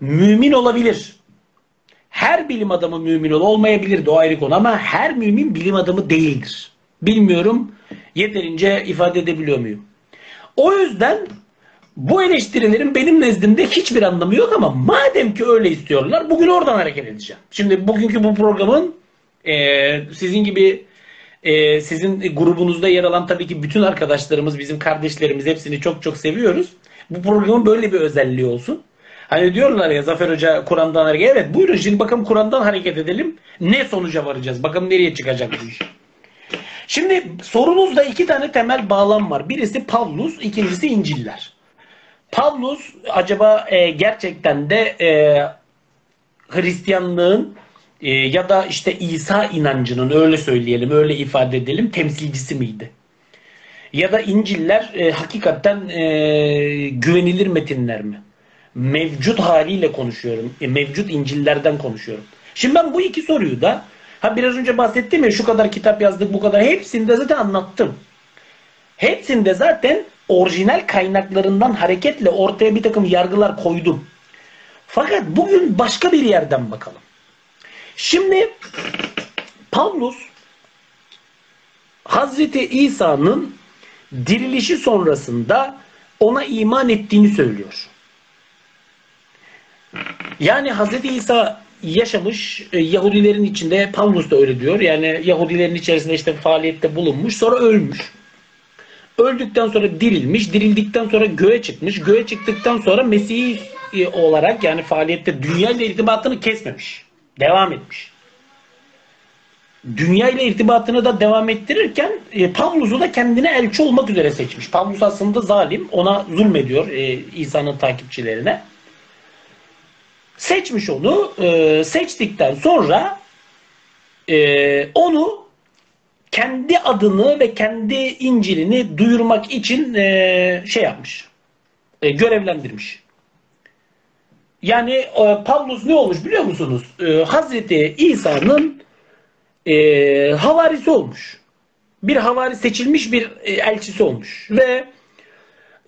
mümin olabilir. Her bilim adamı mümin olmayabilir de o ayrı konu ama her mümin bilim adamı değildir. Bilmiyorum yeterince ifade edebiliyor muyum? O yüzden bu eleştirilerin benim nezdimde hiçbir anlamı yok ama madem ki öyle istiyorlar bugün oradan hareket edeceğim. Şimdi bugünkü bu programın e, sizin gibi e, sizin grubunuzda yer alan tabii ki bütün arkadaşlarımız, bizim kardeşlerimiz hepsini çok çok seviyoruz. Bu programın böyle bir özelliği olsun. Hani diyorlar ya Zafer Hoca Kur'an'dan hareket. Evet buyurun şimdi bakalım Kur'an'dan hareket edelim. Ne sonuca varacağız? Bakalım nereye çıkacak bu iş. Şimdi sorunuzda iki tane temel bağlam var. Birisi Pavlus, ikincisi İncil'ler. Pavlus acaba e, gerçekten de e, Hristiyanlığın e, ya da işte İsa inancının öyle söyleyelim, öyle ifade edelim temsilcisi miydi? Ya da İncil'ler e, hakikaten e, güvenilir metinler mi? Mevcut haliyle konuşuyorum. E, mevcut İncil'lerden konuşuyorum. Şimdi ben bu iki soruyu da ha biraz önce bahsettim ya şu kadar kitap yazdık bu kadar hepsinde zaten anlattım. Hepsinde zaten orijinal kaynaklarından hareketle ortaya bir takım yargılar koydum. Fakat bugün başka bir yerden bakalım. Şimdi Pavlus Hazreti İsa'nın dirilişi sonrasında ona iman ettiğini söylüyor. Yani Hazreti İsa yaşamış e, Yahudilerin içinde Pavlus da öyle diyor. Yani Yahudilerin içerisinde işte faaliyette bulunmuş sonra ölmüş. Öldükten sonra dirilmiş, dirildikten sonra göğe çıkmış. Göğe çıktıktan sonra Mesih e, olarak yani faaliyette dünya ile irtibatını kesmemiş. Devam etmiş. Dünya ile irtibatını da devam ettirirken e, Pavlus'u da kendine elçi olmak üzere seçmiş. Pavlus aslında zalim. Ona zulmediyor e, İsa'nın takipçilerine. Seçmiş onu. E, seçtikten sonra e, onu kendi adını ve kendi İncil'ini duyurmak için e, şey yapmış. E, görevlendirmiş. Yani e, Pavlus ne olmuş biliyor musunuz? E, Hazreti İsa'nın e, havarisi olmuş. Bir havari seçilmiş bir e, elçisi olmuş. Ve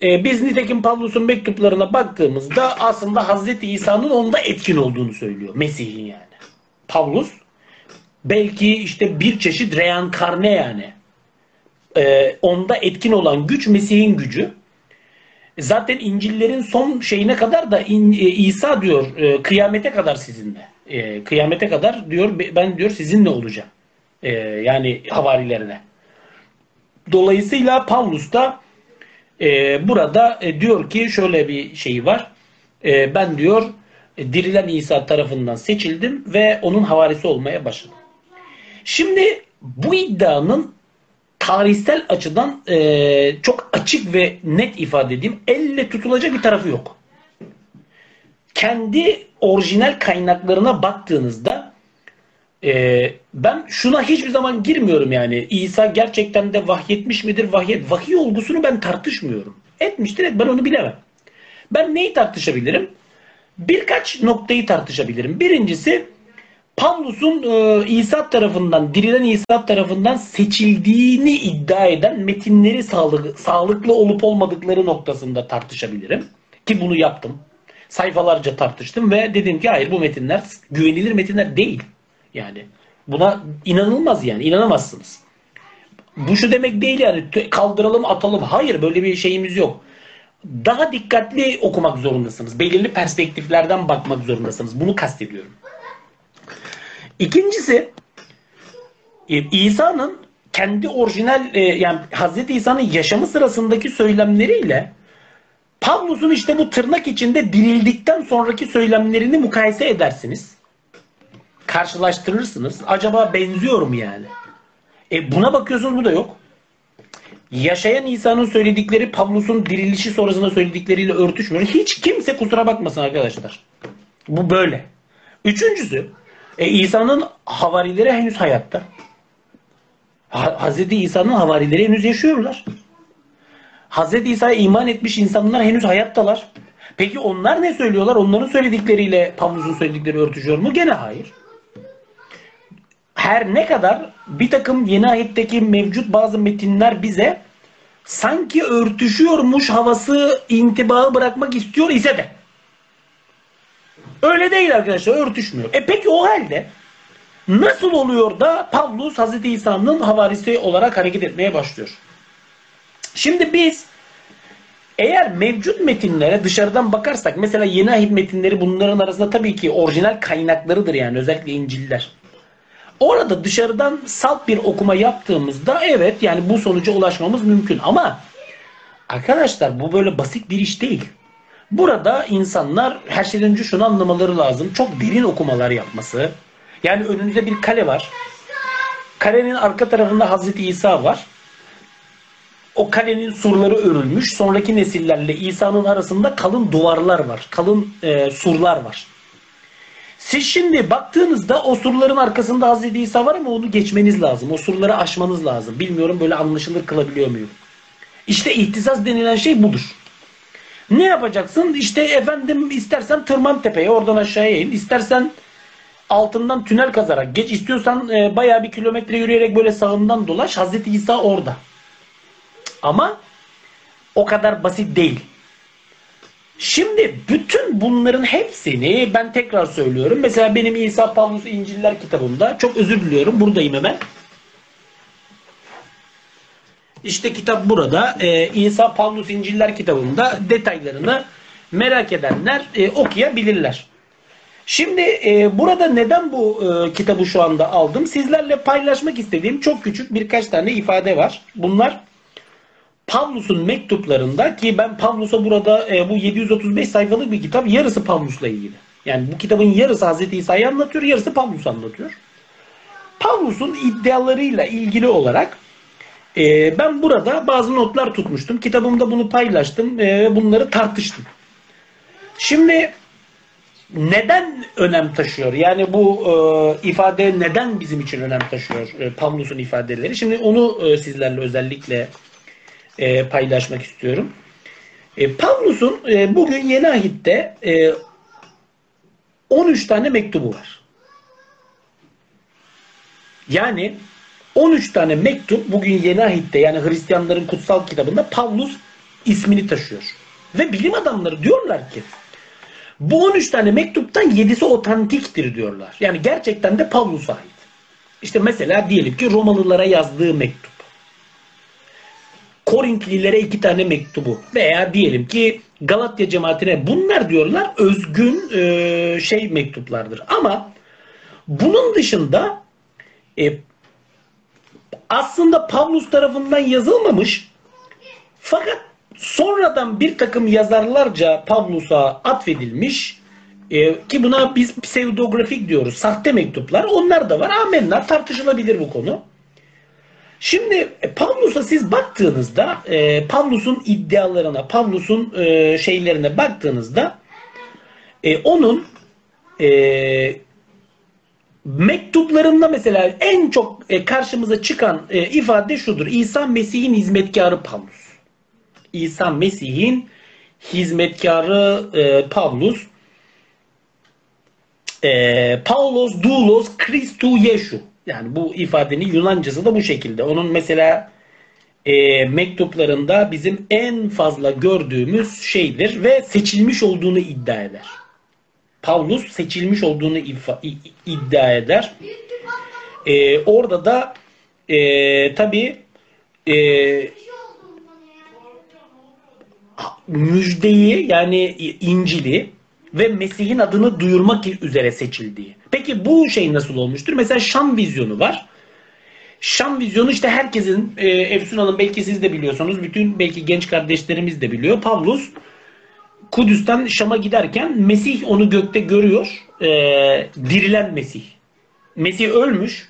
e, biz nitekim Pavlus'un mektuplarına baktığımızda aslında Hazreti İsa'nın onda etkin olduğunu söylüyor. Mesih'in yani. Pavlus belki işte bir çeşit reenkarne yani. E, onda etkin olan güç Mesih'in gücü. Zaten İncil'lerin son şeyine kadar da in, e, İsa diyor e, kıyamete kadar sizinle. E, kıyamete kadar diyor ben diyor sizinle olacağım. E, yani havarilerine. Dolayısıyla Pavlus da e, burada e, diyor ki şöyle bir şey var. E, ben diyor e, dirilen İsa tarafından seçildim ve onun havarisi olmaya başladım. Şimdi bu iddianın tarihsel açıdan e, çok açık ve net ifade edeyim. Elle tutulacak bir tarafı yok. Kendi orijinal kaynaklarına baktığınızda e, ben şuna hiçbir zaman girmiyorum yani. İsa gerçekten de vahyetmiş midir? Vahyet, vahiy olgusunu ben tartışmıyorum. Etmiştir et ben onu bilemem. Ben neyi tartışabilirim? Birkaç noktayı tartışabilirim. Birincisi Pavlus'un e, İsa tarafından, dirilen İsa tarafından seçildiğini iddia eden metinleri sağlık, sağlıklı olup olmadıkları noktasında tartışabilirim. Ki bunu yaptım. Sayfalarca tartıştım ve dedim ki hayır bu metinler güvenilir metinler değil. Yani buna inanılmaz yani inanamazsınız. Bu şu demek değil yani kaldıralım atalım. Hayır böyle bir şeyimiz yok. Daha dikkatli okumak zorundasınız. Belirli perspektiflerden bakmak zorundasınız. Bunu kastediyorum. İkincisi e, İsa'nın kendi orijinal e, yani Hazreti İsa'nın yaşamı sırasındaki söylemleriyle Pavlus'un işte bu tırnak içinde dirildikten sonraki söylemlerini mukayese edersiniz. Karşılaştırırsınız. Acaba benziyor mu yani? E buna bakıyorsunuz bu da yok. Yaşayan İsa'nın söyledikleri Pavlus'un dirilişi sonrasında söyledikleriyle örtüşmüyor. Hiç kimse kusura bakmasın arkadaşlar. Bu böyle. Üçüncüsü e, İsa'nın havarileri henüz hayatta. Ha, Hazreti İsa'nın havarileri henüz yaşıyorlar. Hazreti İsa'ya iman etmiş insanlar henüz hayattalar. Peki onlar ne söylüyorlar? Onların söyledikleriyle Pavlus'un söyledikleri örtüşüyor mu? Gene hayır. Her ne kadar bir takım yeni ayetteki mevcut bazı metinler bize sanki örtüşüyormuş havası intibağı bırakmak istiyor ise de Öyle değil arkadaşlar örtüşmüyor. E peki o halde nasıl oluyor da Pavlus Hazreti İsa'nın havarisi olarak hareket etmeye başlıyor? Şimdi biz eğer mevcut metinlere dışarıdan bakarsak mesela yeni ahit metinleri bunların arasında tabii ki orijinal kaynaklarıdır yani özellikle İncil'ler. Orada dışarıdan salt bir okuma yaptığımızda evet yani bu sonuca ulaşmamız mümkün ama arkadaşlar bu böyle basit bir iş değil. Burada insanlar her şeyden önce şunu anlamaları lazım. Çok derin okumalar yapması. Yani önünüzde bir kale var. Kalenin arka tarafında Hazreti İsa var. O kalenin surları örülmüş. Sonraki nesillerle İsa'nın arasında kalın duvarlar var. Kalın e, surlar var. Siz şimdi baktığınızda o surların arkasında Hazreti İsa var ama onu geçmeniz lazım. O surları aşmanız lazım. Bilmiyorum böyle anlaşılır kılabiliyor muyum? İşte ihtisas denilen şey budur. Ne yapacaksın? İşte efendim istersen tırman tepeye oradan aşağıya in. İstersen altından tünel kazarak geç. istiyorsan e, bayağı bir kilometre yürüyerek böyle sağından dolaş. Hazreti İsa orada. Ama o kadar basit değil. Şimdi bütün bunların hepsini ben tekrar söylüyorum. Mesela benim İsa Pavlus İnciller kitabımda çok özür diliyorum. Buradayım hemen. İşte kitap burada. Ee, İsa Pavlus İnciller kitabında detaylarını merak edenler e, okuyabilirler. Şimdi e, burada neden bu e, kitabı şu anda aldım? Sizlerle paylaşmak istediğim çok küçük birkaç tane ifade var. Bunlar Pavlus'un mektuplarında ki ben Pavlus'a burada e, bu 735 sayfalık bir kitap yarısı Pavlus'la ilgili. Yani bu kitabın yarısı Hazreti İsa'yı anlatıyor, yarısı Pavlus'u anlatıyor. Pavlus'un iddialarıyla ilgili olarak e, ben burada bazı notlar tutmuştum. Kitabımda bunu paylaştım ve bunları tartıştım. Şimdi neden önem taşıyor? Yani bu e, ifade neden bizim için önem taşıyor? E, Pavlus'un ifadeleri. Şimdi onu e, sizlerle özellikle e, paylaşmak istiyorum. E, Pavlus'un e, bugün Yeni Ahit'te e, 13 tane mektubu var. Yani 13 tane mektup bugün Yeni Ahit'te yani Hristiyanların kutsal kitabında Pavlus ismini taşıyor. Ve bilim adamları diyorlar ki bu 13 tane mektuptan 7'si otantiktir diyorlar. Yani gerçekten de Pavlus'a ait. İşte mesela diyelim ki Romalılara yazdığı mektup. Korintlilere iki tane mektubu veya diyelim ki Galatya cemaatine bunlar diyorlar özgün şey mektuplardır. Ama bunun dışında e, aslında Pavlus tarafından yazılmamış fakat sonradan bir takım yazarlarca Pavlus'a atfedilmiş e, ki buna biz pseudografik diyoruz. Sahte mektuplar. Onlar da var. Amenna. Tartışılabilir bu konu. Şimdi e, Pavlus'a siz baktığınızda e, Pavlus'un iddialarına, Pavlus'un e, şeylerine baktığınızda e, onun e, mektuplarında mesela en çok e, karşımıza çıkan e, ifade şudur. İsa Mesih'in hizmetkarı Pavlus. İsa Mesih'in hizmetkarı e, Pavlus. Paulos doulos Christou Yeshu. Yani bu ifadenin Yunancası da bu şekilde. Onun mesela e, mektuplarında bizim en fazla gördüğümüz şeydir ve seçilmiş olduğunu iddia eder. Paulus seçilmiş olduğunu iddia eder. E, orada da e, tabi e, müjdeyi yani İncil'i ve Mesih'in adını duyurmak üzere seçildiği. Peki bu şey nasıl olmuştur? Mesela Şam vizyonu var. Şam vizyonu işte herkesin e, Efsun Hanım belki siz de biliyorsunuz. Bütün belki genç kardeşlerimiz de biliyor. Pavlus Kudüs'ten Şam'a giderken Mesih onu gökte görüyor. E, dirilen Mesih. Mesih ölmüş.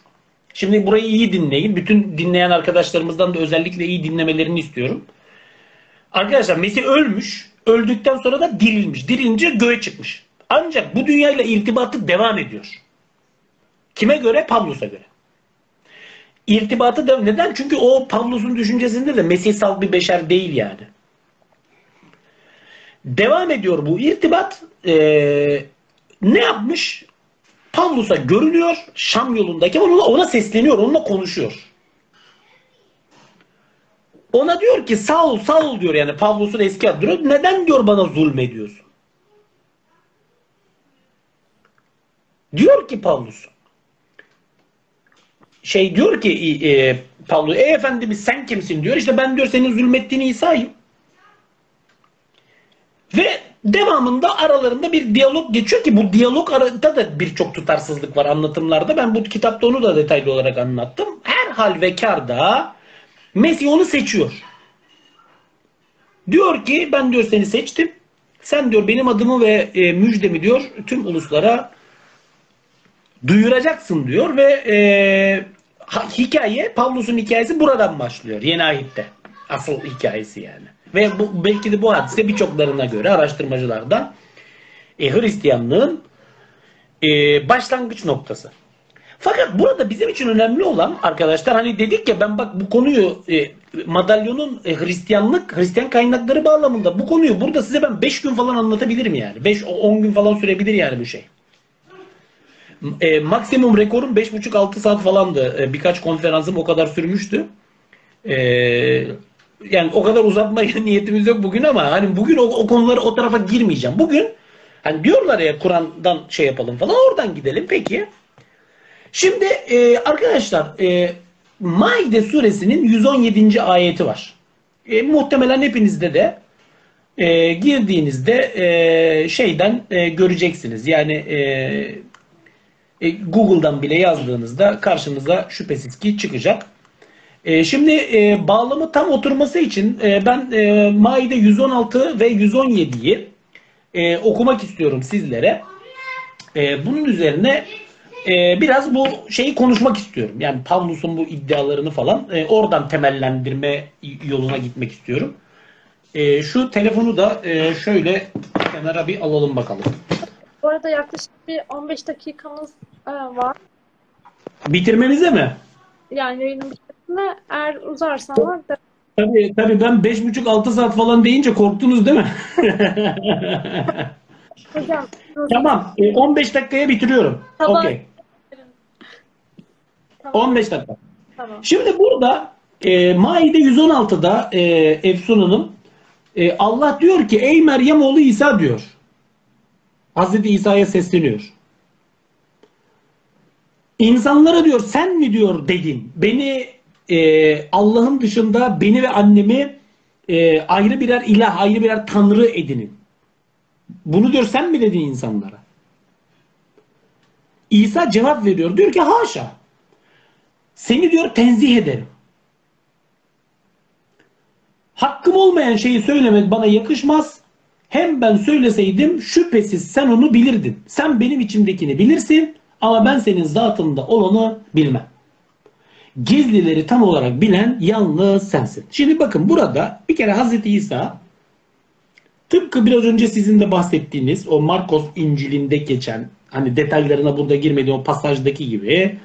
Şimdi burayı iyi dinleyin. Bütün dinleyen arkadaşlarımızdan da özellikle iyi dinlemelerini istiyorum. Arkadaşlar Mesih ölmüş. Öldükten sonra da dirilmiş. Dirilince göğe çıkmış. Ancak bu dünyayla irtibatı devam ediyor. Kime göre? Pavlus'a göre. İrtibatı da neden? Çünkü o Pavlus'un düşüncesinde de Mesihsal bir beşer değil yani. Devam ediyor bu irtibat. Ee, ne yapmış? Pavlus'a görünüyor Şam yolundaki ona, ona sesleniyor, onunla konuşuyor. Ona diyor ki Saul, Saul diyor yani Pavlus'un eski adı. Neden diyor bana zulmediyorsun? Diyor ki Pavlus. Şey diyor ki e, Pavlus, ey efendimiz sen kimsin diyor. İşte ben diyor senin zulmettiğin İsa'yım. Ve devamında aralarında bir diyalog geçiyor ki bu diyalog arasında da birçok tutarsızlık var anlatımlarda. Ben bu kitapta onu da detaylı olarak anlattım. Her hal ve karda Mesih onu seçiyor. Diyor ki ben diyor seni seçtim. Sen diyor benim adımı ve e, müjdemi diyor tüm uluslara duyuracaksın diyor ve e, hikaye Pavlus'un hikayesi buradan başlıyor. Yeni ahitte. Asıl hikayesi yani. Ve bu, belki de bu hadise birçoklarına göre araştırmacılardan e, Hristiyanlığın e, başlangıç noktası. Fakat burada bizim için önemli olan arkadaşlar hani dedik ya ben bak bu konuyu e, madalyonun e, Hristiyanlık, Hristiyan kaynakları bağlamında bu konuyu burada size ben 5 gün falan anlatabilirim yani. 5-10 gün falan sürebilir yani bu şey. E, maksimum rekorum 5,5-6 saat falandı. E, birkaç konferansım o kadar sürmüştü. E, yani o kadar uzatmaya niyetimiz yok bugün ama hani bugün o, o konuları o tarafa girmeyeceğim. Bugün hani diyorlar ya Kur'an'dan şey yapalım falan oradan gidelim peki. Şimdi e, arkadaşlar e, Maide suresinin 117. ayeti var. E, muhtemelen hepinizde de e, girdiğinizde e, şeyden e, göreceksiniz. Yani e, e, Google'dan bile yazdığınızda karşınıza şüphesiz ki çıkacak. E, şimdi e, bağlamı tam oturması için e, ben e, Maide 116 ve 117'yi e, okumak istiyorum sizlere. E, bunun üzerine e, biraz bu şeyi konuşmak istiyorum. Yani Pavlus'un bu iddialarını falan e, oradan temellendirme yoluna gitmek istiyorum. E, şu telefonu da e, şöyle kenara bir alalım bakalım. Bu arada yaklaşık bir 15 dakikamız e, var. Bitirmemize mi? Yani yayının bitmesine eğer uzarsa var da. Tabii, tabii ben 5,5-6 saat falan deyince korktunuz değil mi? Hocam. tamam. E, 15 dakikaya bitiriyorum. Tamam. Okey. Tamam. 15 dakika. Tamam. Şimdi burada e, Maide 116'da e, Efsun Hanım e, Allah diyor ki ey Meryem oğlu İsa diyor. Hazreti İsa'ya sesleniyor. İnsanlara diyor sen mi diyor dedin. Beni e, Allah'ın dışında beni ve annemi e, ayrı birer ilah, ayrı birer tanrı edinin. Bunu diyor sen mi dedin insanlara? İsa cevap veriyor. Diyor ki haşa. Seni diyor tenzih ederim. Hakkım olmayan şeyi söylemek bana yakışmaz. Hem ben söyleseydim şüphesiz sen onu bilirdin. Sen benim içimdekini bilirsin ama ben senin zatında olanı bilmem. Gizlileri tam olarak bilen yalnız sensin. Şimdi bakın burada bir kere Hazreti İsa tıpkı biraz önce sizin de bahsettiğiniz o Markos İncil'inde geçen hani detaylarına burada girmediğim o pasajdaki gibi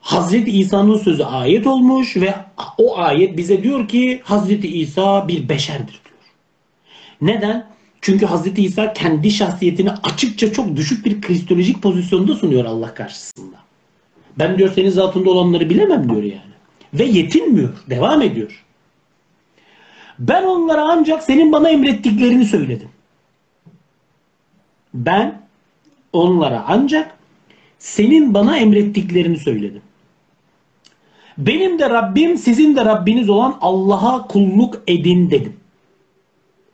Hazreti İsa'nın sözü ayet olmuş ve o ayet bize diyor ki Hazreti İsa bir beşerdir diyor. Neden? Çünkü Hazreti İsa kendi şahsiyetini açıkça çok düşük bir kristolojik pozisyonda sunuyor Allah karşısında. Ben diyor senin zatında olanları bilemem diyor yani. Ve yetinmiyor. Devam ediyor. Ben onlara ancak senin bana emrettiklerini söyledim. Ben onlara ancak senin bana emrettiklerini söyledim. Benim de Rabbim sizin de Rabbiniz olan Allah'a kulluk edin dedim.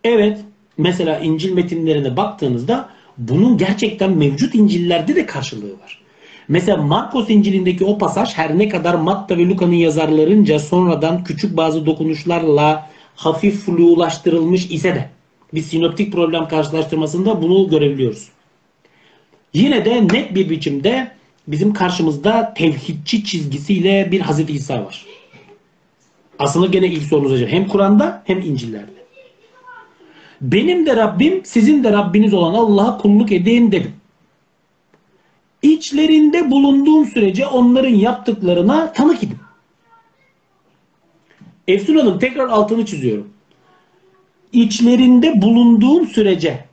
Evet mesela İncil metinlerine baktığınızda bunun gerçekten mevcut İncil'lerde de karşılığı var. Mesela Markos İncil'indeki o pasaj her ne kadar Matta ve Luka'nın yazarlarınca sonradan küçük bazı dokunuşlarla hafif flulaştırılmış ise de bir sinoptik problem karşılaştırmasında bunu görebiliyoruz. Yine de net bir biçimde bizim karşımızda tevhidçi çizgisiyle bir Hazreti İsa var. Aslında gene ilk sorunuz hem Kur'an'da hem İncil'lerde. Benim de Rabbim sizin de Rabbiniz olan Allah'a kulluk edin dedim. İçlerinde bulunduğum sürece onların yaptıklarına tanık idim. Efsun Hanım tekrar altını çiziyorum. İçlerinde bulunduğum sürece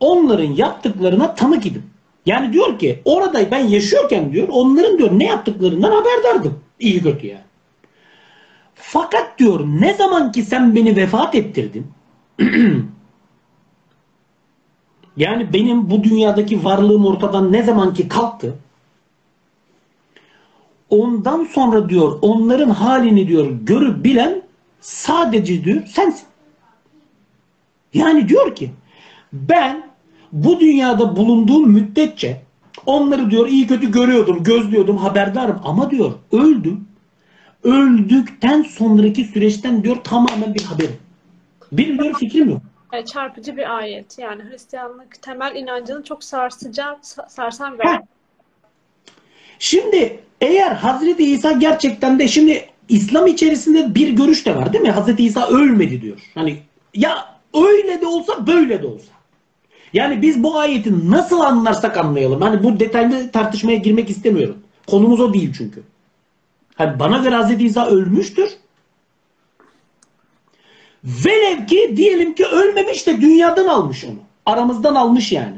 onların yaptıklarına tanık idim. Yani diyor ki orada ben yaşıyorken diyor onların diyor ne yaptıklarından haberdardım. İyi kötü yani. Fakat diyor ne zaman ki sen beni vefat ettirdin yani benim bu dünyadaki varlığım ortadan ne zaman ki kalktı ondan sonra diyor onların halini diyor görüp bilen sadece diyor sensin. Yani diyor ki ben bu dünyada bulunduğum müddetçe onları diyor iyi kötü görüyordum, gözlüyordum, haberdarım ama diyor öldüm. Öldükten sonraki süreçten diyor tamamen bir haberim. Bir diyor fikrim yok. E, çarpıcı bir ayet. Yani Hristiyanlık temel inancını çok sarsıcı, sarsan bir. Şimdi eğer Hazreti İsa gerçekten de şimdi İslam içerisinde bir görüş de var değil mi? Hazreti İsa ölmedi diyor. Hani ya öyle de olsa böyle de olsa. Yani biz bu ayeti nasıl anlarsak anlayalım. Hani bu detaylı tartışmaya girmek istemiyorum. Konumuz o değil çünkü. Hani bana göre Hazreti İsa ölmüştür. Velev ki diyelim ki ölmemiş de dünyadan almış onu. Aramızdan almış yani.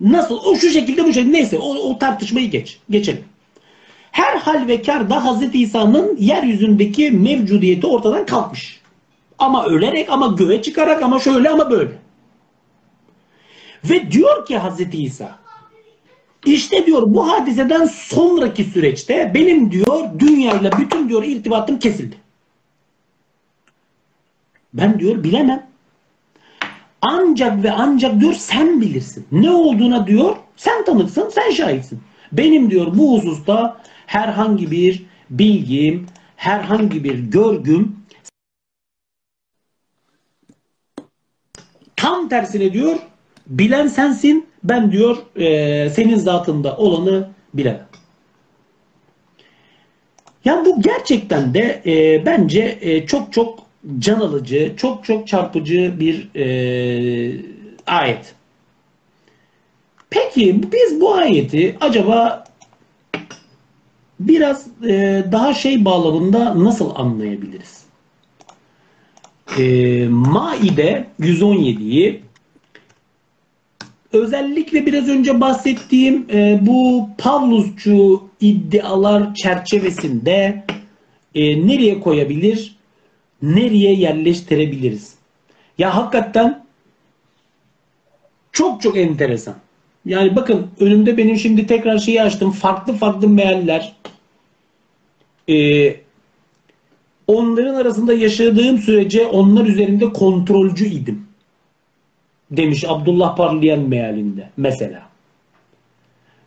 Nasıl? O şu şekilde bu şekilde. Neyse o, o tartışmayı geç. Geçelim. Her hal ve karda Hazreti İsa'nın yeryüzündeki mevcudiyeti ortadan kalkmış. Ama ölerek ama göğe çıkarak ama şöyle ama böyle. Ve diyor ki Hazreti İsa işte diyor bu hadiseden sonraki süreçte benim diyor dünyayla bütün diyor irtibatım kesildi. Ben diyor bilemem. Ancak ve ancak diyor sen bilirsin. Ne olduğuna diyor sen tanıksın, sen şahitsin. Benim diyor bu hususta herhangi bir bilgim, herhangi bir görgüm tam tersine diyor bilen sensin ben diyor e, senin zatında olanı bilemem. Yani bu gerçekten de e, bence e, çok çok can alıcı, çok çok çarpıcı bir e, ayet. Peki biz bu ayeti acaba biraz e, daha şey bağlamında nasıl anlayabiliriz? E, Maide 117'yi özellikle biraz önce bahsettiğim e, bu Pavlusçu iddialar çerçevesinde e, nereye koyabilir? Nereye yerleştirebiliriz? Ya hakikaten çok çok enteresan. Yani bakın önümde benim şimdi tekrar şeyi açtım. Farklı farklı mealler. Ee, onların arasında yaşadığım sürece onlar üzerinde kontrolcü idim. Demiş Abdullah Parlayan mealinde mesela.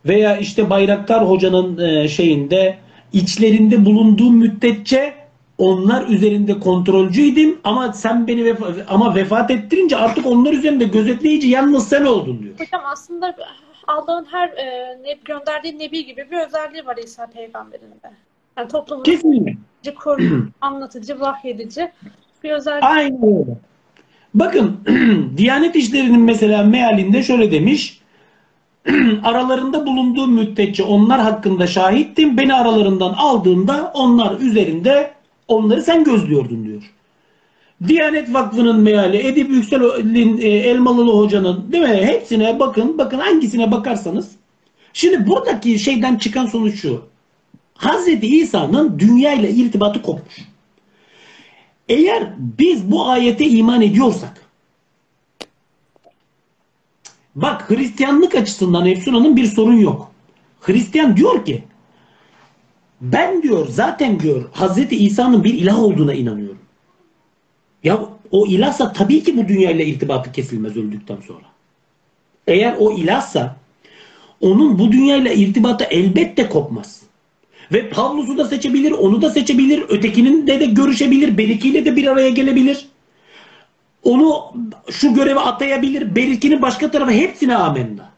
Veya işte Bayraktar Hoca'nın e, şeyinde içlerinde bulunduğum müddetçe onlar üzerinde kontrolcüydüm ama sen beni vefa ama vefat ettirince artık onlar üzerinde gözetleyici yalnız sen oldun diyor. Hocam aslında Allah'ın her e, ne, gönderdiği nebi gibi bir özelliği var İsa peygamberin de. Yani toplumun Kesinlikle. koruyucu, anlatıcı, vahyedici bir özellik. Aynen öyle. Bakın Diyanet İşleri'nin mesela mealinde şöyle demiş. aralarında bulunduğum müddetçe onlar hakkında şahittim. Beni aralarından aldığında onlar üzerinde onları sen gözlüyordun diyor. Diyanet Vakfı'nın meali, Edip Yüksel'in e, Elmalılı Hoca'nın değil mi? Hepsine bakın. Bakın hangisine bakarsanız. Şimdi buradaki şeyden çıkan sonuç şu. Hazreti İsa'nın dünya ile irtibatı kopmuş. Eğer biz bu ayete iman ediyorsak bak Hristiyanlık açısından Efsun Hanım bir sorun yok. Hristiyan diyor ki ben diyor zaten diyor Hazreti İsa'nın bir ilah olduğuna inanıyorum. Ya o ilahsa tabii ki bu dünyayla irtibatı kesilmez öldükten sonra. Eğer o ilahsa onun bu dünyayla irtibatı elbette kopmaz. Ve Pavlus'u da seçebilir, onu da seçebilir, ötekinin de de görüşebilir, Berikiyle de bir araya gelebilir. Onu şu göreve atayabilir, Berikini başka tarafa hepsine amenna.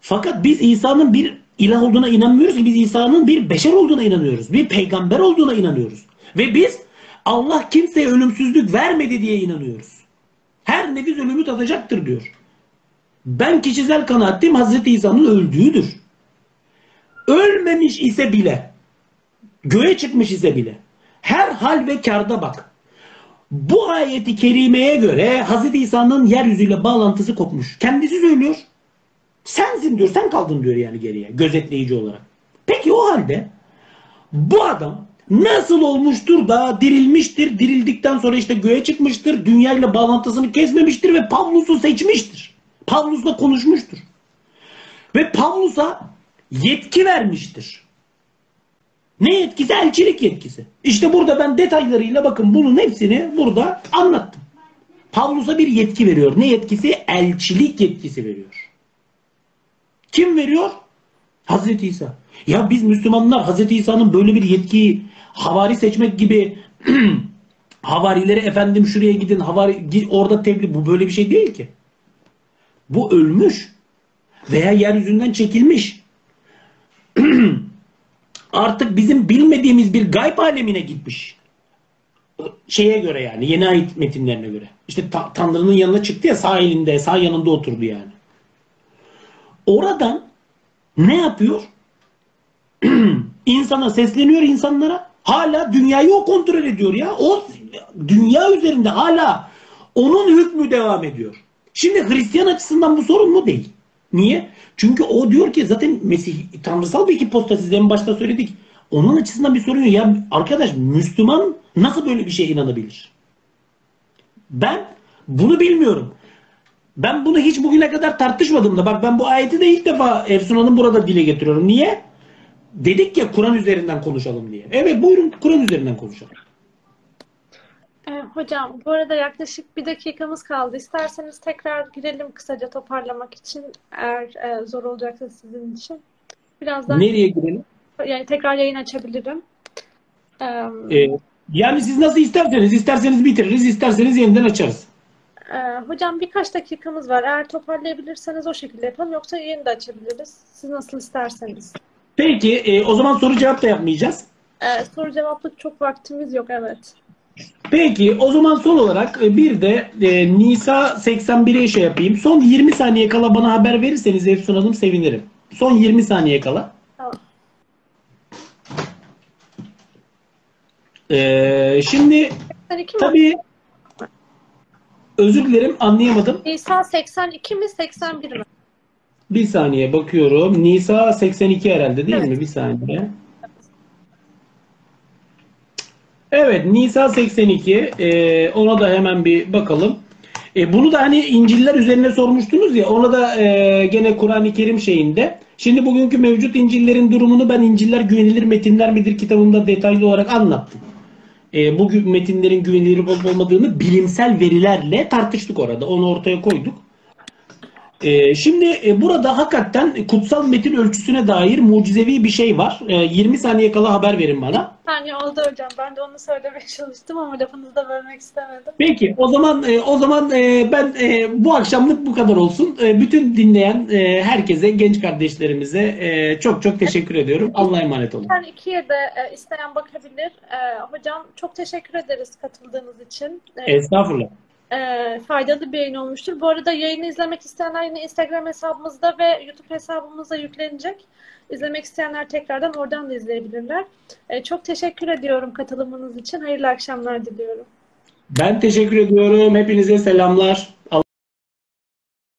Fakat biz İsa'nın bir ilah olduğuna inanmıyoruz ki biz İsa'nın bir beşer olduğuna inanıyoruz. Bir peygamber olduğuna inanıyoruz. Ve biz Allah kimseye ölümsüzlük vermedi diye inanıyoruz. Her nefis ölümü tadacaktır diyor. Ben kişisel kanaatim Hazreti İsa'nın öldüğüdür. Ölmemiş ise bile, göğe çıkmış ise bile, her hal ve karda bak. Bu ayeti kerimeye göre Hazreti İsa'nın yeryüzüyle bağlantısı kopmuş. Kendisi söylüyor. Sensin diyor, sen kaldın diyor yani geriye, gözetleyici olarak. Peki o halde bu adam nasıl olmuştur da dirilmiştir, dirildikten sonra işte göğe çıkmıştır, dünyayla bağlantısını kesmemiştir ve Pavlus'u seçmiştir. Pavlus'la konuşmuştur. Ve Pavlus'a yetki vermiştir. Ne yetkisi? Elçilik yetkisi. İşte burada ben detaylarıyla bakın bunun hepsini burada anlattım. Pavlus'a bir yetki veriyor. Ne yetkisi? Elçilik yetkisi veriyor. Kim veriyor? Hazreti İsa. Ya biz Müslümanlar Hazreti İsa'nın böyle bir yetkiyi havari seçmek gibi havarileri efendim şuraya gidin havari orada tebliğ bu böyle bir şey değil ki. Bu ölmüş veya yeryüzünden çekilmiş. Artık bizim bilmediğimiz bir gayb alemine gitmiş. Şeye göre yani yeni ait metinlerine göre. İşte ta- Tanrı'nın yanına çıktı ya sağ elinde sağ yanında oturdu yani. Oradan ne yapıyor? İnsana sesleniyor insanlara. Hala dünyayı o kontrol ediyor ya. O dünya üzerinde hala onun hükmü devam ediyor. Şimdi Hristiyan açısından bu sorun mu değil? Niye? Çünkü o diyor ki zaten Mesih tanrısal bir hipostasis en başta söyledik. Onun açısından bir sorun yok. Ya arkadaş Müslüman nasıl böyle bir şeye inanabilir? Ben bunu bilmiyorum. Ben bunu hiç bugüne kadar tartışmadım da. Bak ben bu ayeti de ilk defa Efsun Hanım burada dile getiriyorum. Niye? Dedik ya Kur'an üzerinden konuşalım diye. Evet buyurun Kur'an üzerinden konuşalım. Ee, hocam bu arada yaklaşık bir dakikamız kaldı. İsterseniz tekrar girelim kısaca toparlamak için eğer e, zor olacaksa sizin için. Birazdan Nereye girelim? yani tekrar yayın açabilirim. Ee, Ee, yani siz nasıl isterseniz, isterseniz bitiririz, isterseniz yeniden açarız. E, hocam birkaç dakikamız var. Eğer toparlayabilirseniz o şekilde yapalım. Yoksa yayını da açabiliriz. Siz nasıl isterseniz. Peki e, o zaman soru cevap da yapmayacağız. Ee, soru cevaplık çok vaktimiz yok evet. Peki o zaman son olarak e, bir de e, Nisa 81'e şey yapayım. Son 20 saniye kala bana haber verirseniz Efsun Hanım sevinirim. Son 20 saniye kala. Tamam. Ee, şimdi 82 mi? tabii özür dilerim anlayamadım. Nisa 82 mi 81 mi? Bir saniye bakıyorum. Nisa 82 herhalde değil Evet. mi? Bir saniye. Evet Nisa 82. Ee, ona da hemen bir bakalım. E, bunu da hani İncil'ler üzerine sormuştunuz ya ona da e, gene Kur'an-ı Kerim şeyinde. Şimdi bugünkü mevcut İncil'lerin durumunu ben İncil'ler güvenilir metinler midir kitabımda detaylı olarak anlattım. E, bu metinlerin güvenilir olup olmadığını bilimsel verilerle tartıştık orada. Onu ortaya koyduk. E, şimdi e, burada hakikaten kutsal metin ölçüsüne dair mucizevi bir şey var. E, 20 saniye kala haber verin bana. Bir saniye oldu hocam. Ben de onu söylemeye çalıştım ama lafınızı da bölmek istemedim. Peki o zaman e, o zaman e, ben e, bu akşamlık bu kadar olsun. E, bütün dinleyen e, herkese, genç kardeşlerimize e, çok çok teşekkür ediyorum. Allah'a emanet olun. Yani ikiye de e, isteyen bakabilir. E, hocam çok teşekkür ederiz katıldığınız için. E, Estağfurullah. E, faydalı bir yayın olmuştur. Bu arada yayını izlemek isteyenler yine Instagram hesabımızda ve YouTube hesabımıza yüklenecek. İzlemek isteyenler tekrardan oradan da izleyebilirler. E, çok teşekkür ediyorum katılımınız için. Hayırlı akşamlar diliyorum. Ben teşekkür ediyorum. Hepinize selamlar.